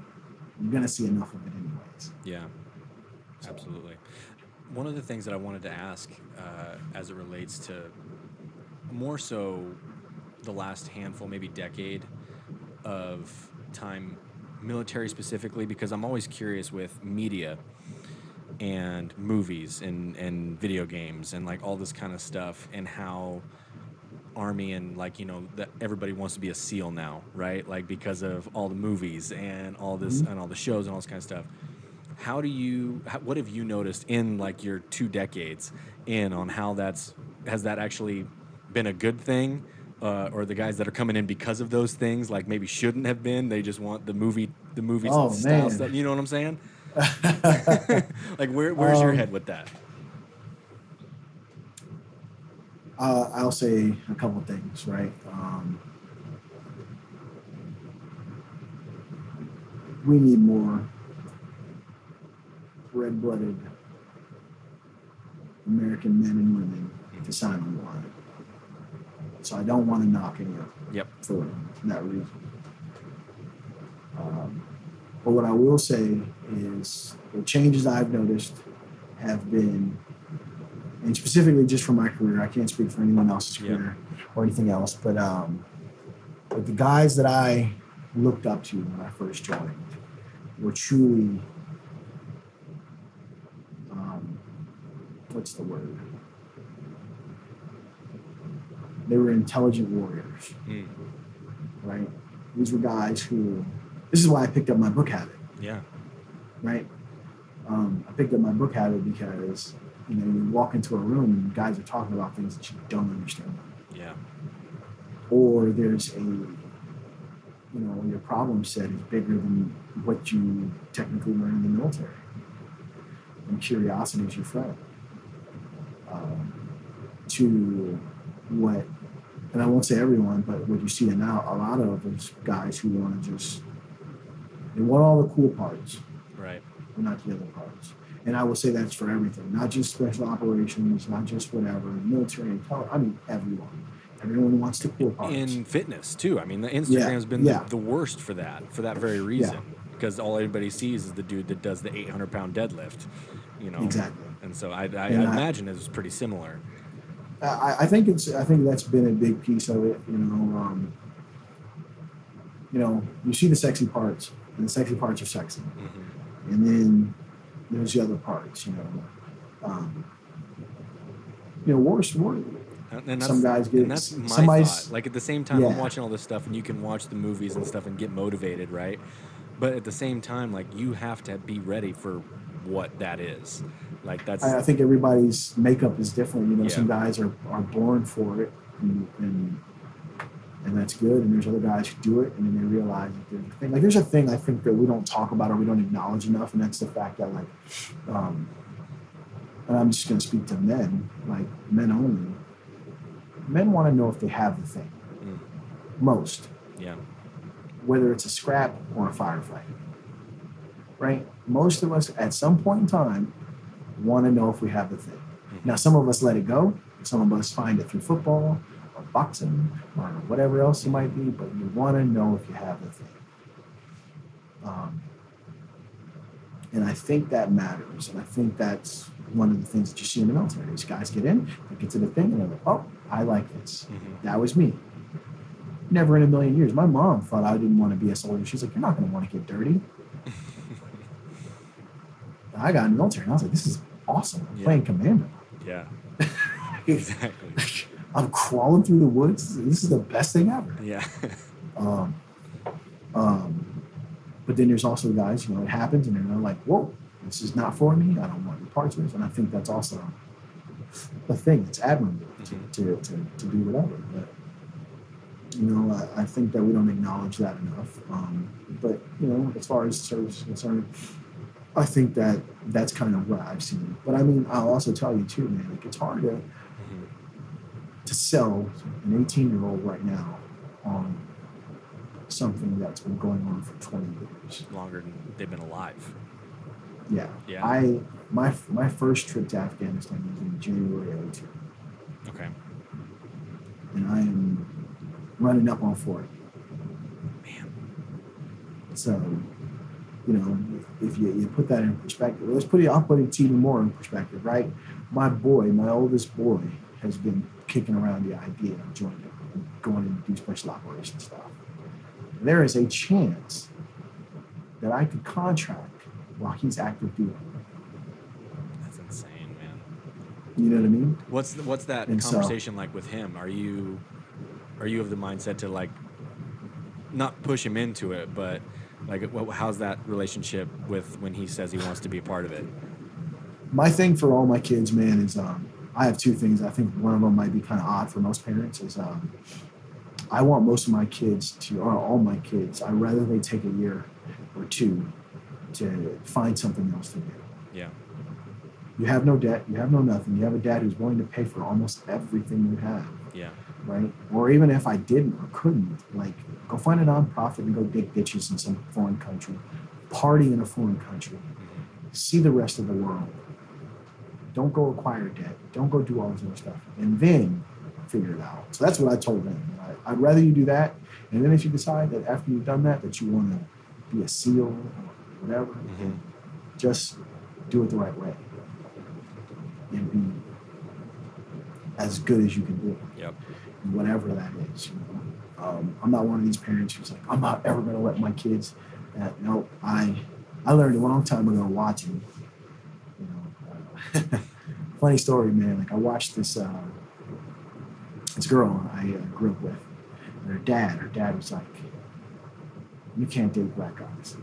you're going to see enough of it anyways. yeah, absolutely. One of the things that I wanted to ask, uh, as it relates to more so the last handful, maybe decade of time, military specifically, because I'm always curious with media and movies and, and video games and like all this kind of stuff and how army and like you know that everybody wants to be a seal now right? Like because of all the movies and all this and all the shows and all this kind of stuff. How do you how, what have you noticed in like your two decades in on how that's has that actually been a good thing uh, or the guys that are coming in because of those things like maybe shouldn't have been they just want the movie the movie Oh, style man. stuff you know what i'm saying? Like where, where's your Um, head with that uh, I'll say a couple things, right? Um, we need more red-blooded American men and women to sign on the line. So I don't want to knock any of them Yep. for that reason. Um, but what I will say is the changes I've noticed have been, and specifically just for my career, I can't speak for anyone else's Yeah. career or anything else, but um, but the guys that I looked up to when I first joined were truly, um, what's the word? They were intelligent warriors Mm. right? These were guys who. This is why I picked up my book habit, Yeah. right? Um, I picked up my book habit because you know you walk into a room and guys are talking about things that you don't understand, Yeah. or there's a you know your problem set is bigger than what you technically learn in the military, and curiosity is your friend. Um, to what and I won't say everyone, but what you see now, a lot of is guys who want to just they want all the cool parts, Right. but not the other parts. And I will say that's for everything, not just special operations, not just whatever, military, tele- I mean everyone. Everyone wants the cool parts. In fitness too. I mean, the Instagram's Yeah, been yeah. the, the worst for that, for that very reason. Because all anybody sees is the dude that does the 800 pound deadlift. You know. Exactly. And so I, I, I- imagine it's pretty similar. I, I think it's I think that's been a big piece of it. You know, um, you know, you see the sexy parts, and the sexy parts are sexy, Mm-hmm. and then there's the other parts. You know, um, you know, worse, worse. And, Some guys get- and that's my somebody's- thought. Like at the same time, I'm watching all this stuff, and you can watch the movies and stuff and get motivated, right? But at the same time, like you have to be ready for what that is. Like that's I, I think everybody's makeup is different. You know, Yeah. some guys are, are born for it, and, and and that's good. And there's other guys who do it, and then they realize that there's a thing. Like there's a thing I think that we don't talk about or we don't acknowledge enough, and that's the fact that like, um, and I'm just going to speak to men, like men only. Men want to know if they have the thing. Mm. Most, yeah, whether it's a scrap or a firefight. Right? Most of us at some point in time want to know if we have the thing. Now, some of us let it go. Some of us find it through football boxing or whatever else you might be, but you want to know if you have the thing. Um, and I think that matters. And I think that's one of the things that you see in the military. These guys get in, they get to the thing, and they're like, oh, I like this. Mhm. That was me. Never in a million years. My mom thought I didn't want to be a soldier. She's like, you're not going to want to get dirty. I got in the military and I was like, this is awesome. I'm Yeah. playing commando. yeah, exactly. I'm crawling through the woods. This is the best thing ever. Yeah, Um, um, but then there's also guys, you know, it happens and they're like, whoa, this is not for me. I don't want any parts of this. And I think that's also a thing. It's admirable to, Mhm. to, to, to do whatever. But, you know, I, I think that we don't acknowledge that enough. Um, but, you know, as far as service is concerned, I think that that's kind of what I've seen. But I mean, I'll also tell you too, man, like it's hard to. To sell an 18 year old right now on something that's been going on for 20 years. longer than they've been alive. Yeah. Yeah. I my my first trip to Afghanistan was in January of 02, Okay, and I am running up on 40. man. So, you know, if you, you put that in perspective, let's put it. I'll put it even more in perspective, right? My boy, my oldest boy, has been kicking around the idea of joining, and going and do special operations stuff. There is a chance that I could contract while he's active duty. That's insane, man. You know what I mean? What's the, what's that And so- conversation like with him? Are you are you of the mindset to like not push him into it, but like how's that relationship with when he says he wants to be a part of it? my thing for all my kids, man, is um, I have two things. I think one of them might be kind of odd for most parents. Is um, I want most of my kids to, or all my kids, I'd rather they take a year or two to find something else to do. Yeah. You have no debt. You have no nothing. You have a dad who's willing to pay for almost everything you have, Yeah. right? Or even if I didn't or couldn't, like go find a nonprofit and go dig ditches in some foreign country, party in a foreign country, see the rest of the world, Don't go acquire debt. Don't go do all this other stuff, and then figure it out. So that's what I told them. I, I'd rather you do that, and then if you decide that after you've done that that you want to be a SEAL or whatever, Mm-hmm. just do it the right way and be as good as you can do Yep. whatever that is. You know? um, I'm not one of these parents who's like, I'm not ever going to let my kids. Uh, no, I I learned a long time ago watching. Funny story, man. Like I watched this uh, this girl I uh, grew up with, and her dad. Her dad was like, "You can't date black guys."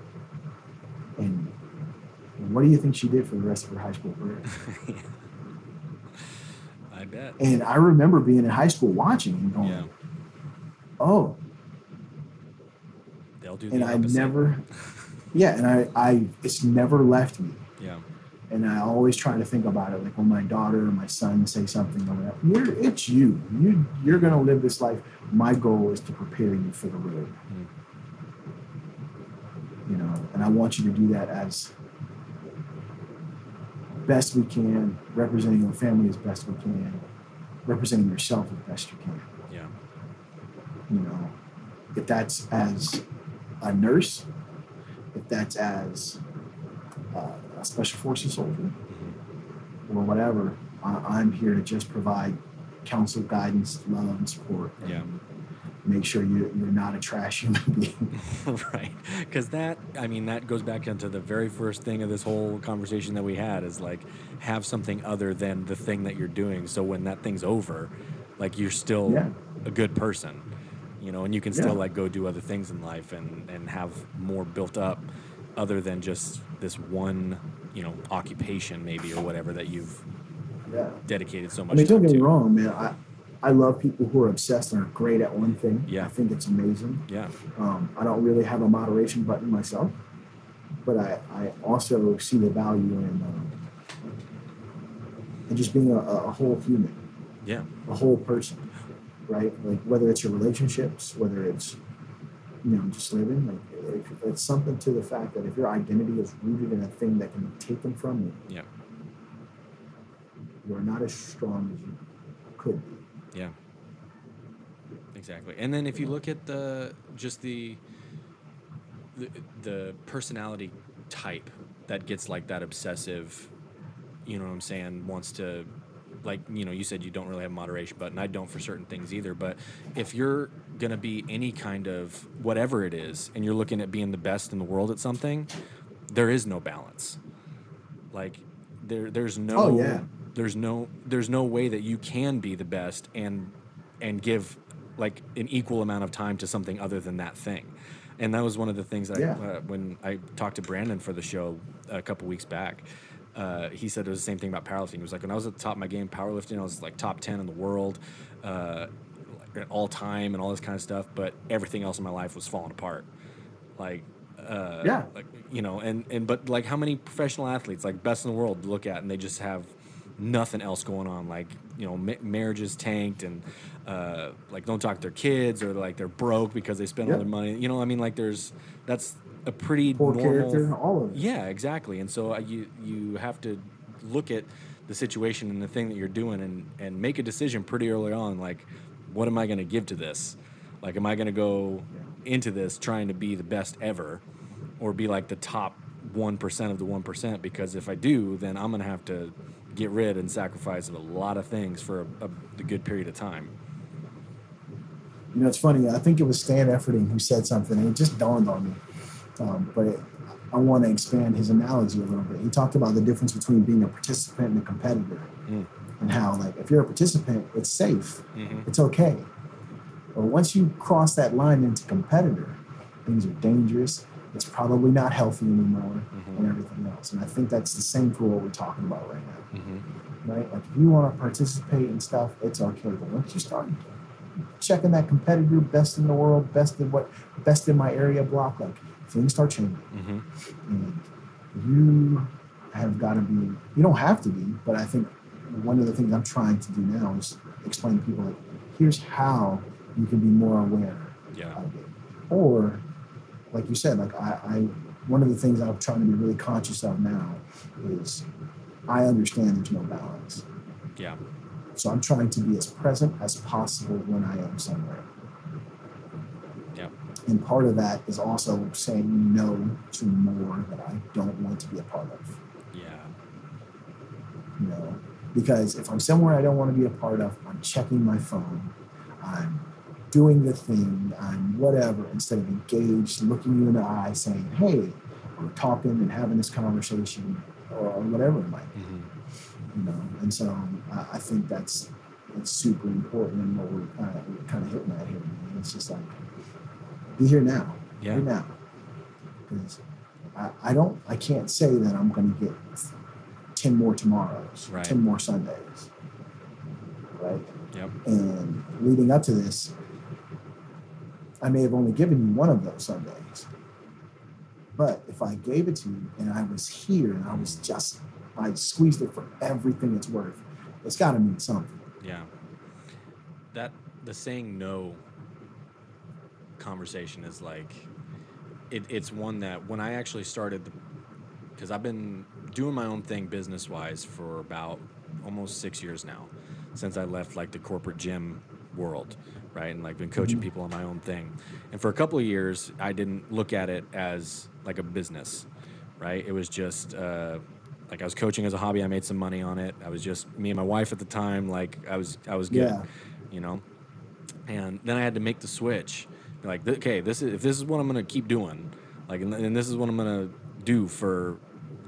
And what do you think she did for the rest of her high school career? I bet. And I remember being in high school watching and going, Yeah. "Oh, They'll do and I never, yeah, and I, I, it's never left me. Yeah. And I always try to think about it, like when my daughter or my son say something or whatever. You're, it's you. You, you're gonna live this life. My goal is to prepare you for the road. Mm. You know, and I want you to do that as best we can, representing your family as best we can, representing yourself as best you can. Yeah. you know, if that's as a nurse, if that's as uh, a special forces soldier, or whatever, I, I'm here to just provide counsel, guidance, love, and support. And Yeah. Make sure you, you're not a trash human being. right because that i mean that goes back into the very first thing of this whole conversation that we had is like have something other than the thing that you're doing so when that thing's over like you're still Yeah. a good person you know and you can still Yeah. like go do other things in life and and have more built up other than just this one you know occupation maybe or whatever that you've yeah. dedicated so I much mean, don't get me wrong, man. I, I love people who are obsessed and are great at one thing. Yeah. I think it's amazing. yeah Um, I don't really have a moderation button myself, but I, I also see the value in, um, in just being a, a whole human, yeah a whole person, right? Like whether it's your relationships, whether it's you know just living, like it's something to the fact that if your identity is rooted in a thing that can be taken from you, yeah you are not as strong as you could be. Yeah. Exactly. And then if you look at the just the the, the personality type that gets like that obsessive, you know what I'm saying, wants to like, you know, you said you don't really have a moderation button. I don't for certain things either, but if you're going to be any kind of whatever it is and you're looking at being the best in the world at something, there is no balance. Like there there's no Oh, yeah. there's no there's no way that you can be the best and and give like an equal amount of time to something other than that thing and that was one of the things that Yeah. I, uh, when i talked to brandon for the show a couple weeks back uh, he said it was the same thing about powerlifting. He was like, when I was at the top of my game, powerlifting, I was like top 10 in the world, uh, like, all time and all this kind of stuff, but everything else in my life was falling apart. Like, uh, Yeah. like you know, and and but like how many professional athletes, like best in the world, look at and they just have nothing else going on. Like you know, ma- marriages tanked and uh, like don't talk to their kids or like they're broke because they spend all their money. You know, I mean, like there's that's a pretty Poor normal, character, all of it. yeah, exactly. And so uh, you you have to look at the situation and the thing that you're doing and and make a decision pretty early on. Like, what am I going to give to this? Like, am I going to go into this trying to be the best ever, or be like the top one percent of the one percent? Because if I do, then I'm going to have to get rid and sacrifice of a lot of things for a, a, a good period of time. You know, it's funny. I think it was Stan Efferding who said something, and it just dawned on me. Um, but it, I want to expand his analogy a little bit. He talked about the difference between being a participant and a competitor, Mm. and how, like, if you're a participant, it's safe, Mhm. it's okay. But once you cross that line into competitor, things are dangerous. It's probably not healthy anymore, and everything else. And I think that's the same for what we're talking about right now Mm-hmm. right? Like if you want to participate in stuff, it's okay. But once you start checking that competitor, best in the world, best in what, best in my area block, like things start changing, Mm-hmm. and you have got to be. You don't have to be, but I think one of the things I'm trying to do now is explain to people like, here's how you can be more aware Yeah. of it, or like you said, like I, I one of the things I'm trying to be really conscious of now is I understand there's no balance. Yeah. So I'm trying to be as present as possible when I am somewhere. And part of that is also saying no to more that I don't want to be a part of. Yeah. You know, because if I'm somewhere I don't want to be a part of, I'm checking my phone, I'm doing the thing, I'm whatever, instead of engaged, looking you in the eye, saying, hey, we're talking and having this conversation or whatever it might be. hmm You know, and so I, I think that's it's super important and what we're kind of we're kind of hitting at here. It's just like be here now, Yeah. here now, because I, I don't I can't say that I'm going to get ten more tomorrows, Right. ten more Sundays, right? Yep. And leading up to this, I may have only given you one of those Sundays. But if I gave it to you and I was here and I was just, I squeezed it for everything it's worth, it's got to mean something. Yeah. That the saying no conversation is like it, it's one that when I actually started because I've been doing my own thing business wise for about almost six years now since I left like the corporate gym world right? And like been coaching Mhm. people on my own thing. And for a couple of years I didn't look at it as like a business right? It was just uh, like I was coaching as a hobby. I made some money on it. I was just me and my wife at the time like I was I was good Yeah. you know? And then I had to make the switch like okay this is if this is what I'm gonna keep doing like and, and this is what I'm gonna do for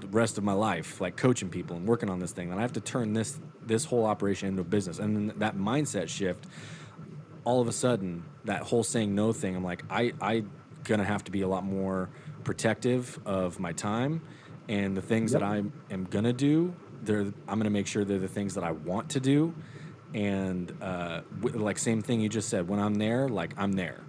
the rest of my life like coaching people and working on this thing and I have to turn this this whole operation into a business. And then that mindset shift all of a sudden that whole saying no thing i'm like i i gonna have to be a lot more protective of my time and the things that i am gonna do they're i'm gonna make sure they're the things that i want to do. And uh, w- like same thing you just said when i'm there like i'm there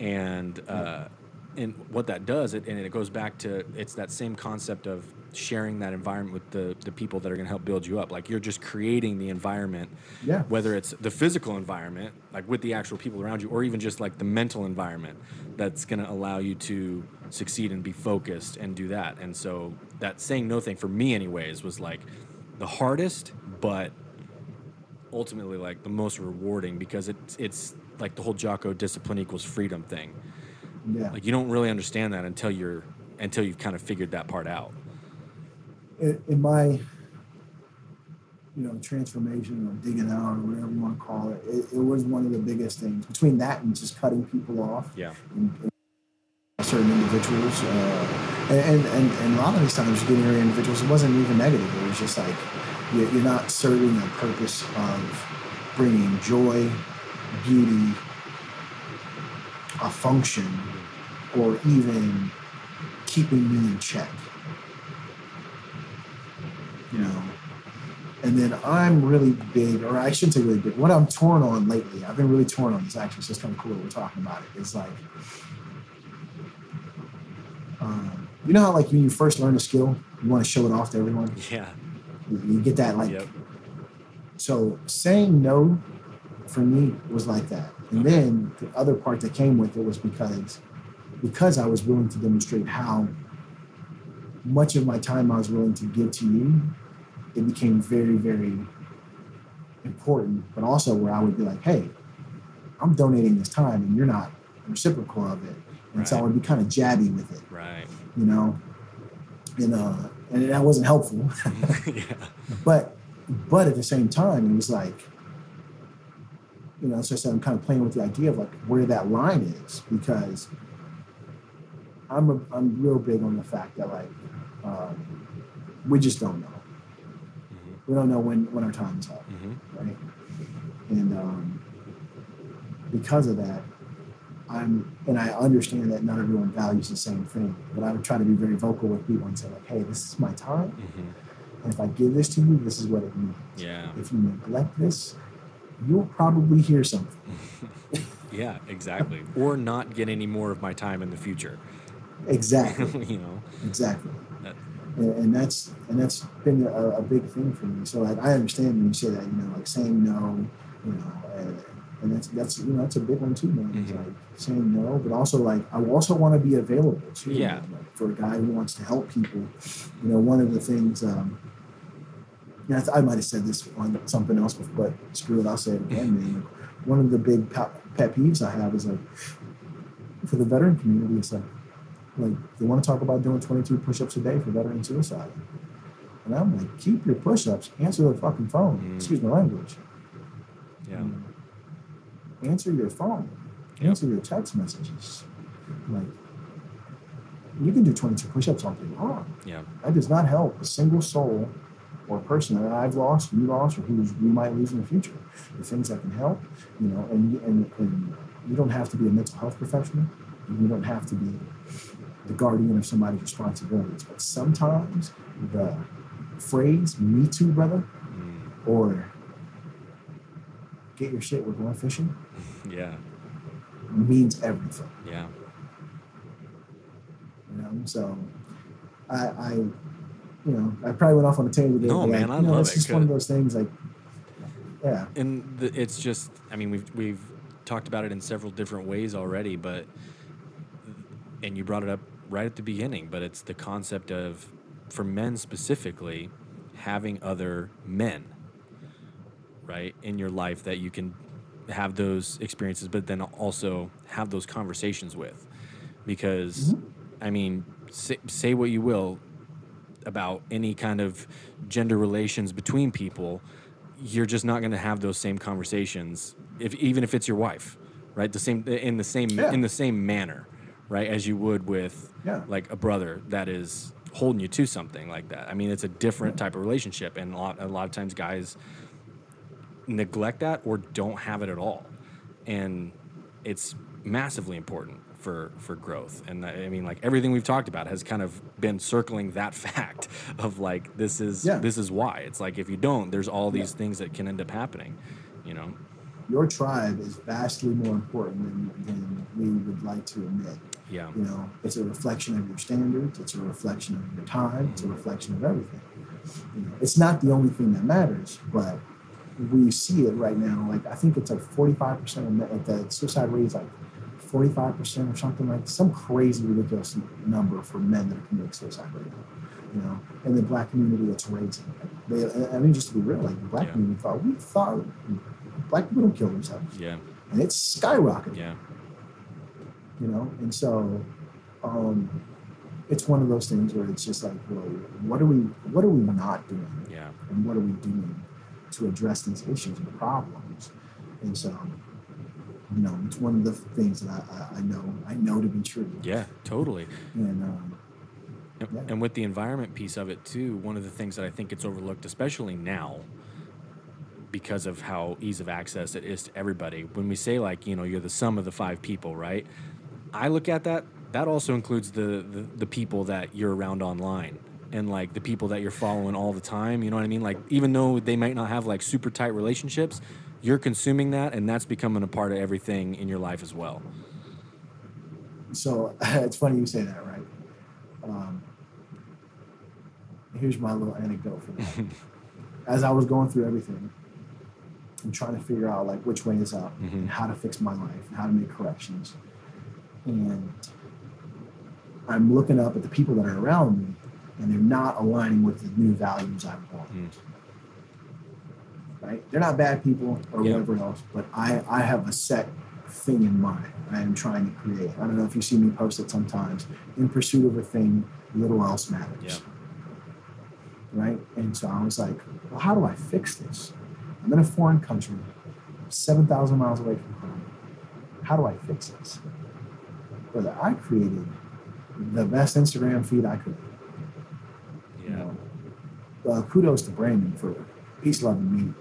and uh, and what that does it and it goes back to it's that same concept of sharing that environment with the the people that are going to help build you up like you're just creating the environment Yeah. whether it's the physical environment like with the actual people around you or even just like the mental environment that's going to allow you to succeed and be focused and do that and so that saying no thing for me anyways was like the hardest but ultimately like the most rewarding because it's it's like the whole Jocko discipline equals freedom thing. Yeah. like you don't really understand that until you're until you've kind of figured that part out. In, in my you know transformation or digging out or whatever you want to call it, it, it was one of the biggest things. Between that and just cutting people off yeah. and, and certain individuals uh, and, and and a lot of these times getting rid of individuals it wasn't even negative. It was just like you're, you're not serving a purpose of bringing joy beauty a function or even keeping me in check you know. And then I'm really big, or I shouldn't say really big. What I'm torn on lately, I've been really torn on this actually. So it's kind of cool that we're talking about it. It's like, um, you know how like when you first learn a skill, you want to show it off to everyone. yeah You, you get that like. yep So saying no, for me was like that. And then the other part that came with it was because, because I was willing to demonstrate how much of my time I was willing to give to you, it became very, very important. But also where I would be like, hey, I'm donating this time and you're not reciprocal of it. And so I would be kind of jabby with it, right you know. And uh, and that wasn't helpful. yeah but but at the same time, it was like, you know, so I said I'm kind of playing with the idea of like where that line is because I'm a, I'm real big on the fact that like um, we just don't know. Mhm. We don't know when when our time is up, Mhm. right? And um, because of that, I'm and I understand that not everyone values the same thing, but I would try to be very vocal with people and say like, hey, this is my time, Mhm. and if I give this to you, this is what it means. yeah If you neglect this, you'll probably hear something. Yeah, exactly. or not get any more of my time in the future. Exactly, you know, exactly. That- And, and that's and that's been a, a big thing for me. So like, I understand when you say that, you know, like saying no, you know, and, and that's that's you know that's a big one too, man. Mhm. like saying no, but also like I also want to be available too. Yeah. Like, for a guy who wants to help people, you know, one of the things um, Yeah, I, might have said this on something else, before, but screw it, I'll say it again, man. Like, one of the big pet, pet peeves I have is like for the veteran community, it's like like they want to talk about doing 22 push-ups a day for veteran suicide. And I'm like, keep your push-ups, answer the fucking phone. Mm. Excuse my language. Yeah. You know, answer your phone. Yep. Answer your text messages. Like you can do 22 push-ups all day long. Yeah. That does not help a single soul or person that I've lost, you lost, or who we might lose in the future. The things that can help, you know, and, and, and you don't have to be a mental health professional. and You don't have to be the guardian of somebody's responsibilities. But sometimes the phrase "Me Too, brother," Mm. or "Get your shit, we're going fishing" Yeah. means everything. Yeah. You know, so I, I, you know, I probably went off on a tangent. there, No, but, like, I you know, love it's it, just one of those things. Like, yeah, and the, it's just i mean we've we've talked about it in several different ways already but and you brought it up right at the beginning but it's the concept of for men specifically having other men right in your life that you can have those experiences but then also have those conversations with because mm-hmm. i mean say, say what you will about any kind of gender relations between people, you're just not going to have those same conversations if even if it's your wife, right? The same in the same Yeah. in the same manner, right? As you would with Yeah. like a brother that is holding you to something like that. I mean, it's a different type of relationship, and a lot a lot of times guys neglect that or don't have it at all, and it's massively important for for growth. And I I mean, like everything we've talked about has kind of been circling that fact of like this is Yeah. this is why. It's like if you don't, there's all these things that can end up happening. You know? your tribe is vastly more important than, than we would like to admit. Yeah. You know, it's a reflection of your standards. It's a reflection of your time. It's a reflection of everything. You know, it's not the only thing that matters, but we see it right now. Like I think it's like forty-five percent of men, like the suicide rate is like forty-five percent or something like some crazy ridiculous number for men that are committing suicide right now. You know, in the black community, it's raising. They, I mean, just to be real, like the black Yeah. community thought we thought black people don't kill themselves, Yeah. and it's skyrocketing Yeah. you know and so um it's one of those things where it's just like well what are we what are we not doing Yeah. and what are we doing to address these issues and problems and so you know it's one of the things that i, I, I know i know to be true Yeah. Totally. and um And, Yeah. and with the environment piece of it too, one of the things that I think gets overlooked, especially now, because of how ease of access it is to everybody. When we say like, you know, you're the sum of the five people, right? I look at that. That also includes the the, the people that you're around online and like the people that you're following all the time. You know what I mean? Like even though they might not have like super tight relationships, you're consuming that, and that's becoming a part of everything in your life as well. so it's funny you say that right um here's my little anecdote for that as i was going through everything and trying to figure out like which way is up and how to fix my life and how to make corrections and i'm looking up at the people that are around me and they're not aligning with the new values i want Mm. Right they're not bad people or Yeah. whatever else but i i have a set thing in mind i am trying to create i don't know if you see me post it sometimes in pursuit of a thing little else matters Yeah. right? And so I was like, well, how do I fix this? I'm in a foreign country, 7,000 miles away from home. How do I fix this? Brother, I created the best Instagram feed I could. You Yeah. know, uh, kudos to Brandon for peace, love, and meat,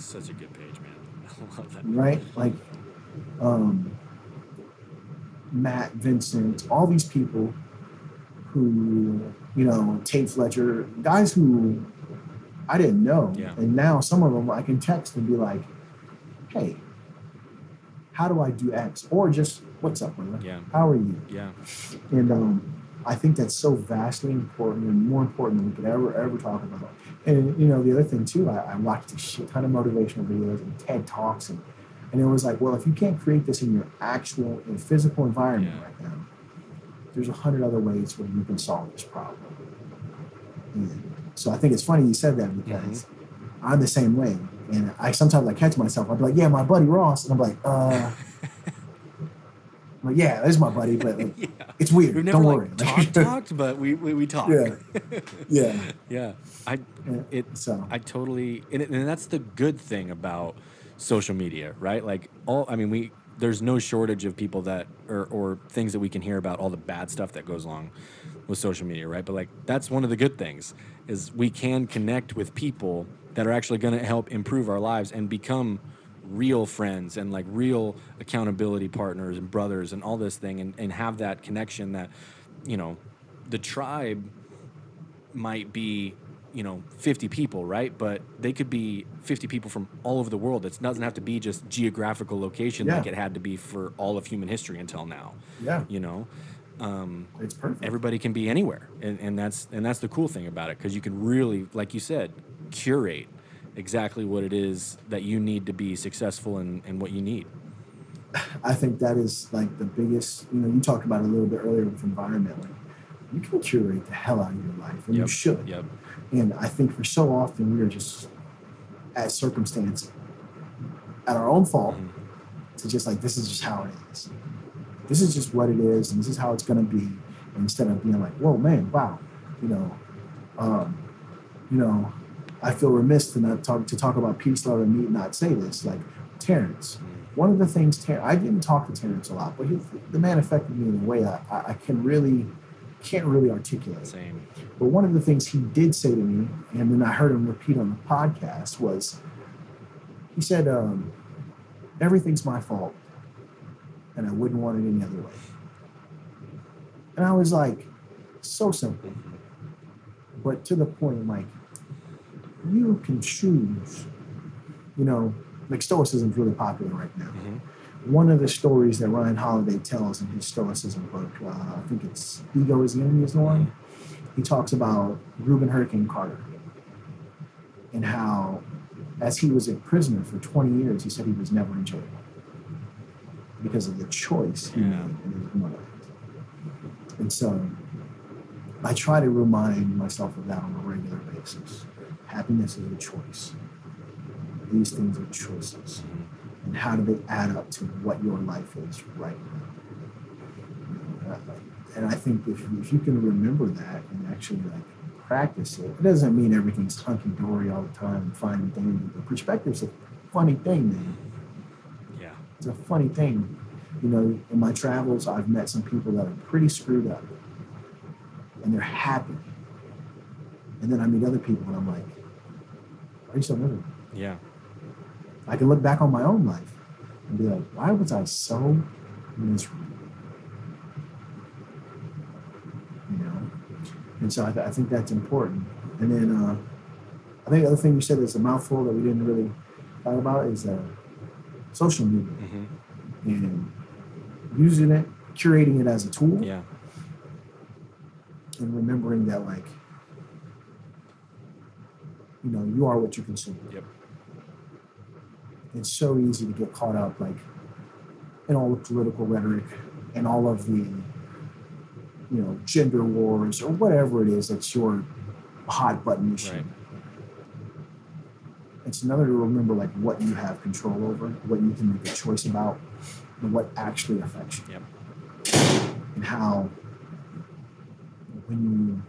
Such a good page, man. I love that. right? Like, um, Matt, Vincent, all these people who, you know, Tate Fletcher, guys who I didn't know. Yeah. And now some of them I can text and be like, hey, how do I do X? Or just, what's up, brother? Yeah. How are you? Yeah. And um, I think that's so vastly important and more important than we could ever, ever talk about. And, you know, the other thing too, I, I watched a shit ton of motivational videos and TED Talks. And, and it was like, well, if you can't create this in your actual and physical environment Yeah. right now, there's a hundred other ways where you can solve this problem. And so I think it's funny you said that because I'm the same way. And I sometimes I catch myself. I'm like, yeah, my buddy Ross. And I'm like, uh, like, yeah, that's my buddy, but like, Yeah. it's weird. We've never Don't like worry. talked, talked, but we we, we talked. yeah. Yeah. yeah. I Yeah. it So I totally and, it, and that's the good thing about social media, right? Like all I mean we there's no shortage of people that or or things that we can hear about all the bad stuff that goes along with social media, right? But like that's one of the good things is we can connect with people that are actually going to help improve our lives and become real friends and like real accountability partners and brothers and all this thing and, and have that connection that you know the tribe might be you know 50 people right? But they could be 50 people from all over the world. It doesn't have to be just geographical location like it had to be for all of human history until now yeah, you know? Um, it's perfect. everybody can be anywhere. And, and that's and that's the cool thing about it because you can really like you said curate exactly what it is that you need to be successful and, and what you need I think that is like the biggest. You know, you talked about it a little bit earlier with environment. Like, you can curate the hell out of your life, and you should. yep And I think for so often we are just at circumstance, at our own fault, to just like this is just how it is. This is just what it is, and this is how it's going to be. Instead of being like, "Whoa, man, wow," you know, um, you know, I feel remiss to not talk to talk about peace, love, and meat, not say this. Like Terrence, one of the things Ter- I didn't talk to Terrence a lot, but he, the man affected me in a way I, I, I can really can't really articulate. same But one of the things he did say to me, and then I heard him repeat on the podcast, was he said, um, Everything's my fault, and I wouldn't want it any other way. And I was like, So simple. But to the point, like, you can choose, you know, like Stoicism is really popular right now. One of the stories that Ryan Holiday tells in his Stoicism book, uh, I think it's Ego is the Enemy is the one he talks about Rubin Hurricane Carter and how, as he was a prisoner for 20 years, he said he was never in jail because of the choice he Yeah. made in his mind. And so I try to remind myself of that on a regular basis. Happiness is a choice. These things are choices. And how do they add up to what your life is right now? And I think if, if you can remember that and actually like practice it, it doesn't mean everything's hunky dory all the time and fine and dandy. But perspective's a funny thing, man. yeah It's a funny thing. You know, in my travels, I've met some people that are pretty screwed up and they're happy. And then I meet other people and I'm like, why are you so miserable? yeah I can look back on my own life and be like, why was I so miserable? You know? And so I, th- I think that's important. And then uh, I think the other thing you said is a mouthful that we didn't really talk about is uh, social media hmm and using it, curating it as a tool, yeah and remembering that, like, you know, you are what you consume. Yep. It's so easy to get caught up, like, in all the political rhetoric and all of the, you know, gender wars or whatever it is that's your hot button issue. right It's another to remember, like, what you have control over, what you can make a choice about, and what actually affects you. Yep. And how, when you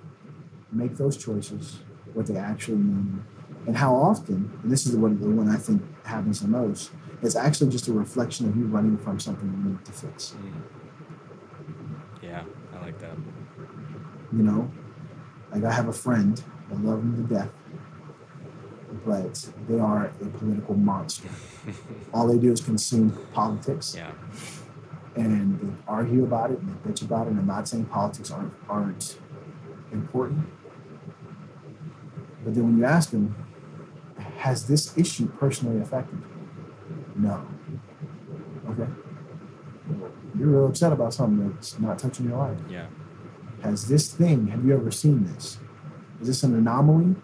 make those choices, what they actually mean, and how often, and this is the one, the one I think happens the most, it's actually just a reflection of you running from something you need to fix. Mm. yeah i like that You know, like I have a friend, I love him to death, but they are a political monster. All they do is consume politics. yeah and they argue about it and they bitch about it. And I'm not saying politics aren't aren't important, but then when you ask them, has this issue personally affected you? No. Okay. You're real upset about something that's not touching your life. yeah Has this thing? Have you ever seen this? Is this an anomaly?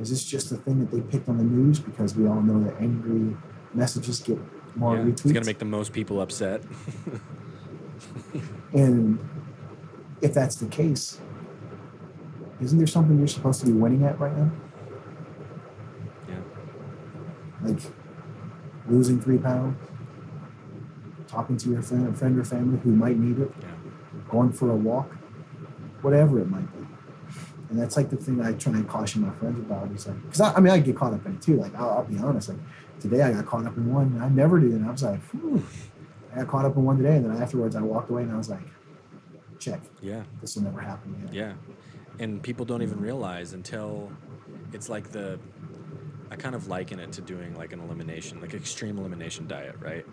Is this just a thing that they picked on the news because we all know that angry messages get more yeah. retweets? it's gonna make the most people upset And if that's the case, isn't there something you're supposed to be winning at right now? Yeah. Like losing three pounds, talking to your friend, friend or family who might need it, Yeah. going for a walk, whatever it might be. And that's like the thing I try and caution my friends about. Is like, because I, I mean, I get caught up in it too. Like, I'll, I'll be honest. Like today, I got caught up in one. And I never do, and I was like, Phew. I got caught up in one today, and then afterwards, I walked away, and I was like, check. Yeah. This will never happen again. Yeah. And people don't even realize until it's like the I kind of liken it to doing like an elimination, like extreme elimination diet, right?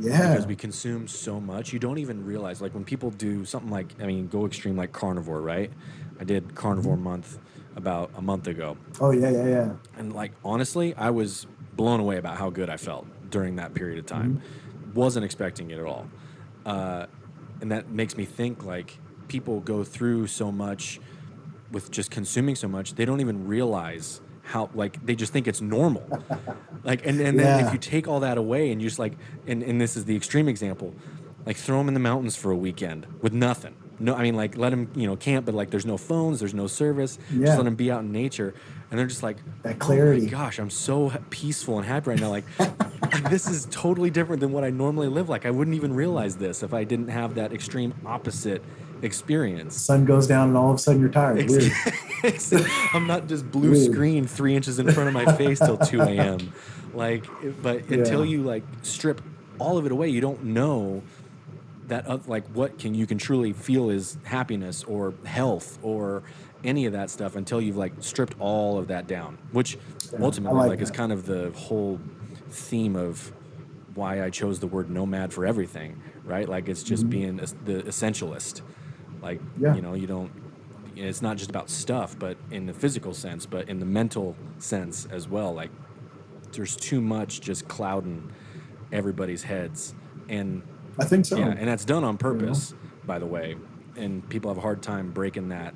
Yeah. Because we consume so much, you don't even realize. Like when people do something like, I mean, go extreme like carnivore, right? I did carnivore month about a month ago. oh yeah, yeah, yeah. And like honestly, I was blown away about how good I felt during that period of time. Wasn't expecting it at all, uh, and that makes me think like people go through so much with just consuming so much, they don't even realize how like they just think it's normal. like and and then Yeah. if you take all that away and you just like and and this is the extreme example, like throw them in the mountains for a weekend with nothing. No, I mean like let them you know camp, but like there's no phones, there's no service. Yeah. Just let them be out in nature, and they're just like That Oh clarity. my gosh, I'm so peaceful and happy right now. Like, this is totally different than what I normally live like. I wouldn't even realize this if I didn't have that extreme opposite experience. The Sun goes down, and all of a sudden you're tired. Weird. I'm not just blue Weird. screen three inches in front of my face till 2 a.m. Like, but until Yeah. you like strip all of it away, you don't know that of like what can you can truly feel is happiness or health or any of that stuff until you've like stripped all of that down which Yeah, ultimately I like, like is kind of the whole theme of why I chose the word nomad for everything right like it's just mm-hmm. being the essentialist like. Yeah. you know you don't it's not just about stuff but in the physical sense but in the mental sense as well like there's too much just clouding everybody's heads and I think so. yeah, and that's done on purpose, by the way. And people have a hard time breaking that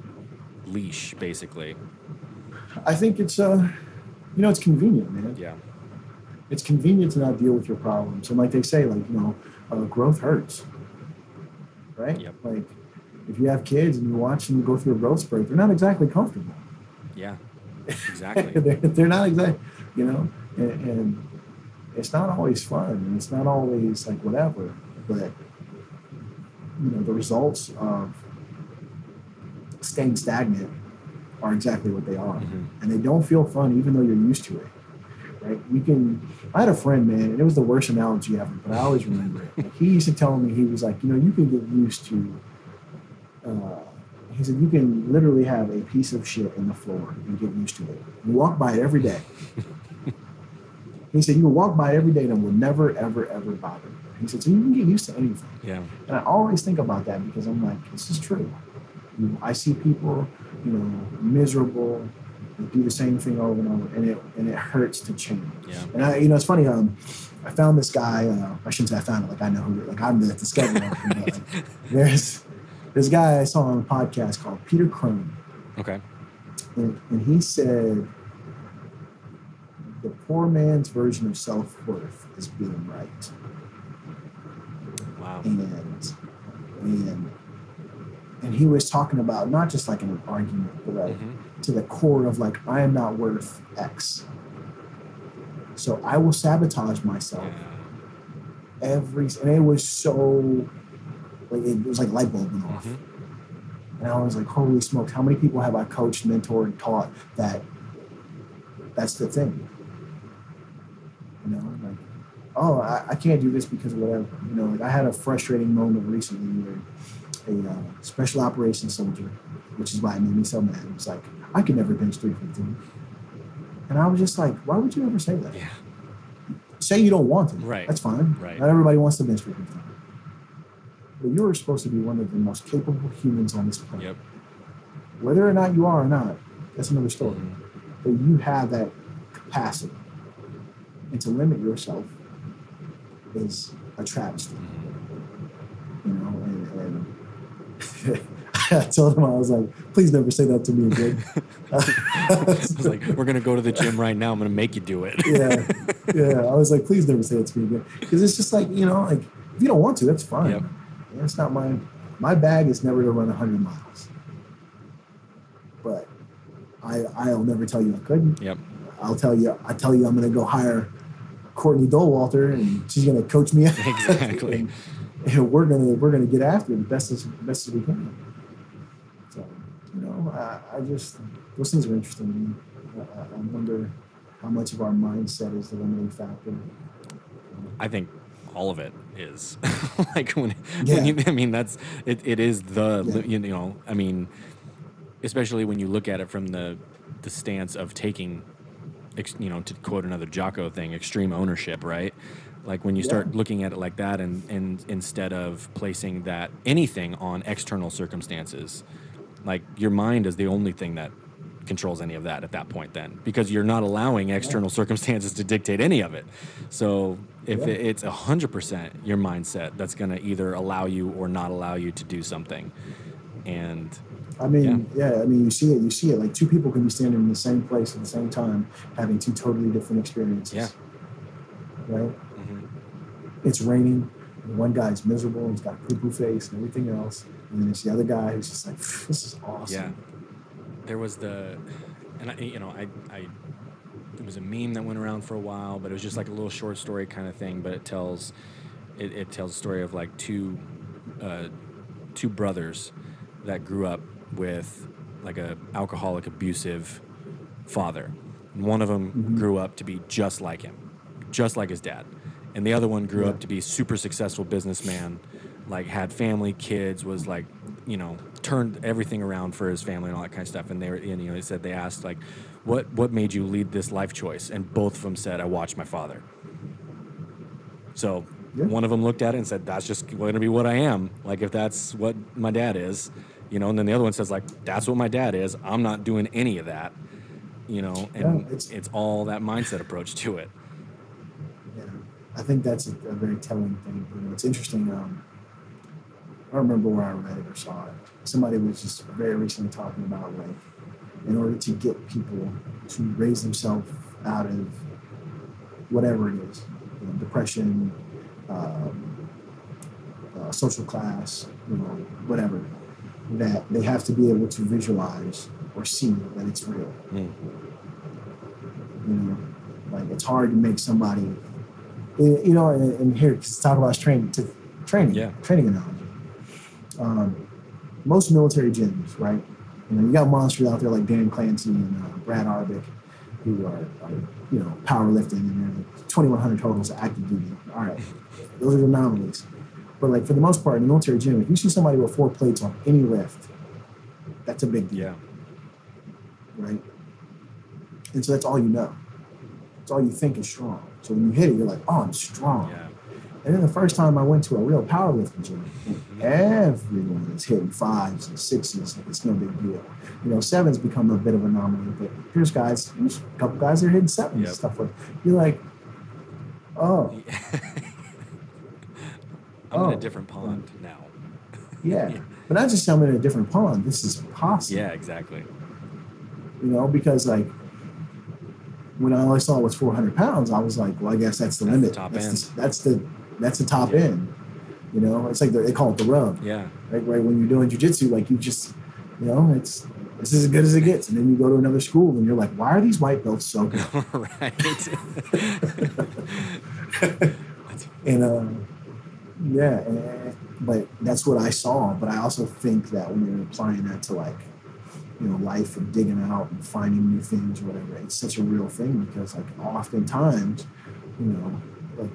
leash, basically. I think it's uh, you know, it's convenient, man. Yeah. It's convenient to not deal with your problems, and like they say, like you know, uh, growth hurts, right? Yep. Like if you have kids and you watch them go through a growth spurt, they're not exactly comfortable. Yeah. Exactly. they're, they're not exactly, you know, and, and it's not always fun, and it's not always like whatever, but you know, the results of staying stagnant are exactly what they are, Mhm. and they don't feel fun even though you're used to it. Right? You can. I had a friend, man, and it was the worst analogy ever, but I always remember it. Like, he used to tell me, he was like, you know, you can get used to. Uh, he said you can literally have a piece of shit in the floor and get used to it. You walk by it every day. he said you can walk by it every day and it will never, ever, ever bother you. He said so you can get used to anything. yeah. And I always think about that because I'm like, this is true. You know, I see people, you know, miserable, do the same thing over and over, and it and it hurts to change. Yeah. And I, you know, it's funny. Um, I found this guy. Uh, I shouldn't say I found it. Like I know who. Like I'm the discoverer. him, but, like, there's this guy I saw on a podcast called Peter Crone, Okay. and, and he said the poor man's version of self worth is being right. Wow. and and and he was talking about not just like an argument, but like Mhm. to the core of like I am not worth X. So I will sabotage myself Yeah. every, and it was so like it was like light bulb went off, Mhm. and I was like, holy smokes! How many people have I coached, mentored, taught that that's the thing? You know, like oh, I, I can't do this because of whatever. You know, like I had a frustrating moment recently where a uh, special operations soldier, which is why it made me so mad. It was like, I could never bench 315. And I was just like, why would you ever say that? Yeah. Say you don't want to. Right. That's fine. Right. Not everybody wants to bench 315. But you're supposed to be one of the most capable humans on this planet. Yep. Whether or not you are or not, that's another story. Mhm. But you have that capacity. And to limit yourself is a travesty. Mhm. You know, and, and I told him I was like, please never say that to me again. I was like we're gonna go to the gym right now. I'm gonna make you do it. yeah, yeah. I was like, please never say that to me again, because it's just like you know, like if you don't want to, that's fine. Yep. It's not my my bag is never to run hundred miles, but I I'll never tell you I couldn't. Yep. I'll tell you, I tell you, I'm going to go hire Courtney Dauwalter, and she's going to coach me. Exactly. and, and we're gonna we're gonna get after it the best as best as we can. So you know, I, I just those things are interesting to me. I, I wonder how much of our mindset is the limiting factor. I think all of it is like when, Yeah. when you, I mean that's it, it is the Yeah. you know I mean especially when you look at it from the the stance of taking ex, you know to quote another Jocko thing extreme ownership right like when you start Yeah. looking at it like that and and instead of placing that anything on external circumstances like your mind is the only thing that controls any of that at that point then because you're not allowing external circumstances to dictate any of it so if Yeah. it, it's 100% your mindset that's going to either allow you or not allow you to do something and I mean, yeah. I mean, you see it. You see it. Like two people can be standing in the same place at the same time, having two totally different experiences. Yeah. Right. mhm, It's raining. And one guy's miserable. He's got a poo poo face and everything else. And then it's the other guy who's just like, "This is awesome." yeah there was the and I, you know I, I it was a meme that went around for a while but it was just like a little short story kind of thing but it tells it, it tells a story of like two uh, two brothers that grew up with like a alcoholic abusive father and one of them Mhm. grew up to be just like him just like his dad and the other one grew Yeah. up to be super successful businessman like had family kids was like you know turned everything around for his family and all that kind of stuff and they were and, you know they said they asked like what what made you lead this life choice and both of them said i watched my father so Yeah. one of them looked at it and said that's just going to be what i am like if that's what my dad is you know and then the other one says like that's what my dad is i'm not doing any of that you know and Yeah, it's, it's- all that mindset approach to it Yeah, I think that's a, a very telling thing. You know, it's interesting. Um, I don't remember where I read it or saw it. Somebody was just very recently talking about like, in order to get people to raise themselves out of whatever it is, you know, depression, um, uh, social class, you know, whatever, that they have to be able to visualize or see that it's real. Mm. You know, like it's hard to make somebody, you know, and, and here, let's talk about training, to training, Yeah. training analogy. Um, most military gyms, right? You know, you got monsters out there like Dan Clancy and uh, Brad Arbic, who are, are, you know, powerlifting and they're 2,100 totals active duty. All right, those are the anomalies. But like for the most part, in the military gym, if you see somebody with four plates on any lift, that's a big deal yeah right? And so that's all you know. It's all you think is strong. So when you hit it, you're like, oh, I'm strong. yeah And then the first time I went to a real powerlifting gym, everyone is hitting fives and sixes. It's no big deal. You know, sevens become a bit of an anomaly, but here's guys, here's a couple guys that are hitting sevens Yep. and stuff like You're like, oh, i'm in Oh. a different pond now yeah. Yeah. But not just I'm in a different pond. This is possible. yeah exactly you know, because like when I only saw it was 400 pounds, I was like, well, I guess that's the That's the limit. top that's, end. The, that's the that's the top Yeah. end. You know, it's like they call it the rub. yeah Right, right. When you're doing jujitsu, like you just, you know, it's this is as good as it gets, and then you go to another school and you're like, why are these white belts so good? right and um, yeah, and, but that's what I saw. But I also think that when you're applying that to like, you know, life and digging out and finding new things or whatever, it's such a real thing because like oftentimes, you know, like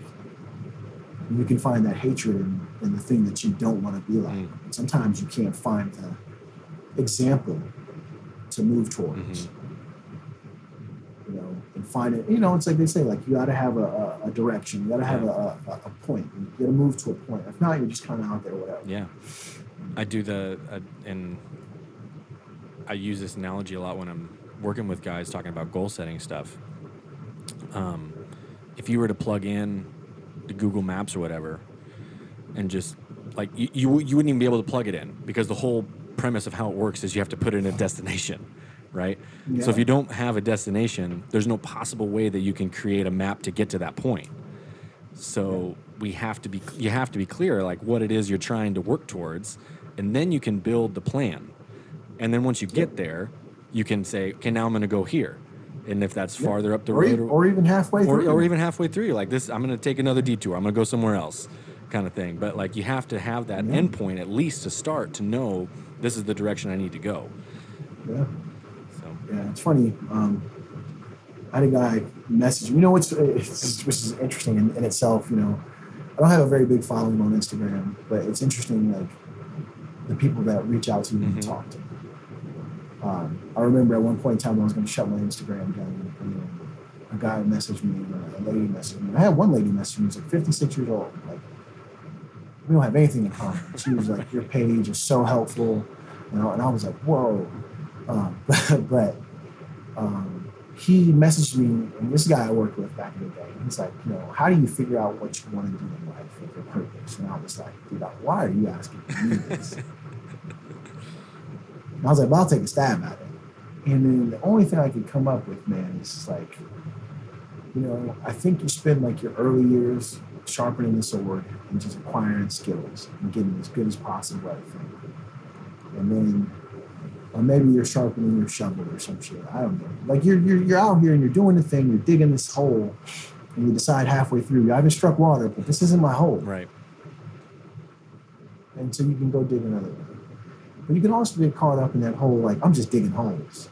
you can find that hatred in, in the thing that you don't want to be like. Mm. And sometimes you can't find the example to move towards. You know, and find it. You know, it's like they say, like you got to have a, a, a direction. You got to have a, a, a point. You got to move to a point. If not, you're just kind of out there, whatever. Yeah, I do the uh, and I use this analogy a lot when I'm working with guys talking about goal setting stuff. Um, if you were to plug in the Google Maps or whatever, and just like you, you, you wouldn't even be able to plug it in because the whole premise of how it works is you have to put it in a destination, right? So if you don't have a destination, there's no possible way that you can create a map to get to that point. So we have to be you have to be clear like what it is you're trying to work towards, and then you can build the plan. And then once you get there, you can say, okay, now I'm going to go here. And if that's farther up the or, road e- or even halfway or, through. or even halfway through, you're like this, I'm going to take another detour. I'm going to go somewhere else, kind of thing. But like you have to have that Yeah. endpoint at least to start to know this is the direction I need to go. yeah. So Yeah, it's funny. Um, I had a guy message me. You know what's it's, which is interesting in, in itself. You know, I don't have a very big following on Instagram, but it's interesting like the people that reach out to me Mhm. and talk to me. Um, I remember at one point in time I was going to shut my Instagram down. You know, a guy messaged me, uh, a lady messaged me. I had one lady message me. Who's like 56 years old. Like we don't have anything in common. She was like, "Your page is so helpful," you know, and I was like, "Whoa." Um, but um, he messaged me, and this guy I worked with back in the day. He's like, you know, how do you figure out what you want to do in life with your purpose? And I was like, dude, why are you asking me this? And I was like, well, I'll take a stab at it. And then the only thing I could come up with, man, is like, you know, I think you spend like your early years sharpening the sword and just acquiring skills and getting as good as possible at a thing. And then or maybe you're sharpening your shovel or some shit. I don't know. Like you're you're, you're out here and you're doing the thing, you're digging this hole, and you decide halfway through, I haven't struck water, but this isn't my hole. right, And so you can go dig another one. But you can also get caught up in that hole, like I'm just digging holes.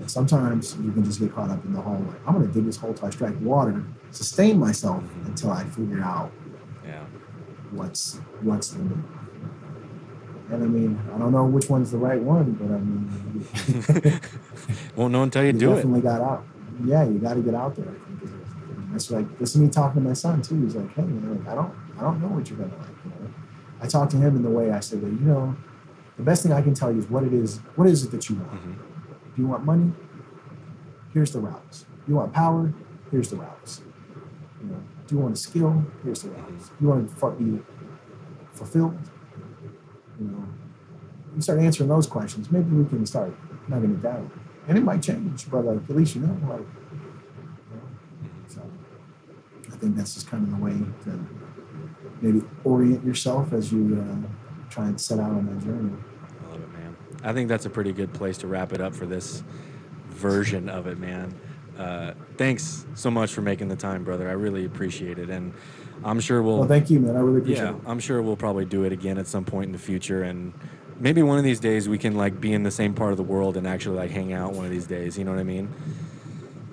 And sometimes you can just get caught up in the hole, like I'm gonna dig this hole till I strike water, sustain myself until I figure out yeah, what's what's the move. And I mean, I don't know which one's the right one, but I mean, won't know until you you do it. definitely got out. Yeah, you got to get out there. I. That's like this is me talking to my son too. He's like, hey, man, like, I don't, I don't know what you're gonna like. You know, I talked to him in the way I said, well, you know, the best thing I can tell you is what it is. What is it that you want? Mhm. Do you want money? Here's the routes. You want power? Here's the routes. You know, do you want a skill? Here's the routes. You want to be fulfilled? You know, you start answering those questions. Maybe we can start knocking it down, and it might change, but like at least you know, like. You know, so, I think that's just kind of the way to maybe orient yourself as you uh, try and set out on that journey. I love it, man. I think that's a pretty good place to wrap it up for this version of it, man. Uh, thanks so much for making the time, brother. I really appreciate it, and I'm sure we'll. Well, thank you, man. I really appreciate it. yeah, it. I'm sure we'll probably do it again at some point in the future, and maybe one of these days we can like be in the same part of the world and actually like hang out one of these days. You know what I mean?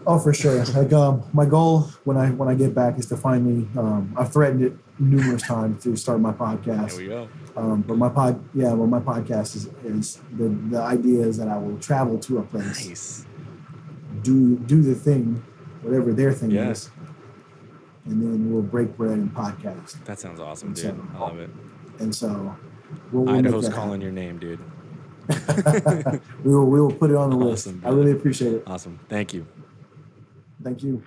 Oh, for sure. Like um, my goal when I when I get back is to finally. Um, I've threatened it numerous times to start my podcast. There we go. Um, but my pod, yeah, well, my podcast is is the the idea is that I will travel to a place, Nice. do do the thing, whatever their thing Yeah. is, and then we'll break bread and podcast. That sounds awesome, And dude. so- I love it. And so, we'll, we'll Idaho's calling your name, dude. we will we will put it on the list. Awesome, I really appreciate it. Awesome. Thank you. Thank you.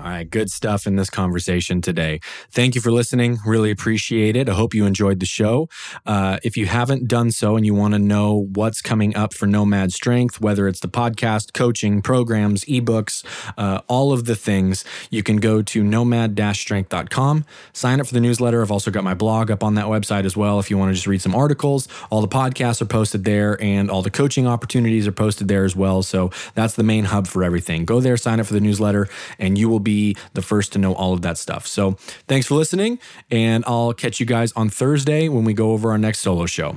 All right, good stuff in this conversation today. Thank you for listening. Really appreciate it. I hope you enjoyed the show. Uh, if you haven't done so and you want to know what's coming up for Nomad Strength, whether it's the podcast, coaching, programs, ebooks, uh, all of the things, you can go to nomad-strength.com. Sign up for the newsletter. I've also got my blog up on that website as well. If you want to just read some articles, all the podcasts are posted there, and all the coaching opportunities are posted there as well. So that's the main hub for everything. Go there, sign up for the newsletter, and you will be the first to know all of that stuff. So thanks for listening, and I'll catch you guys on Thursday when we go over our next solo show.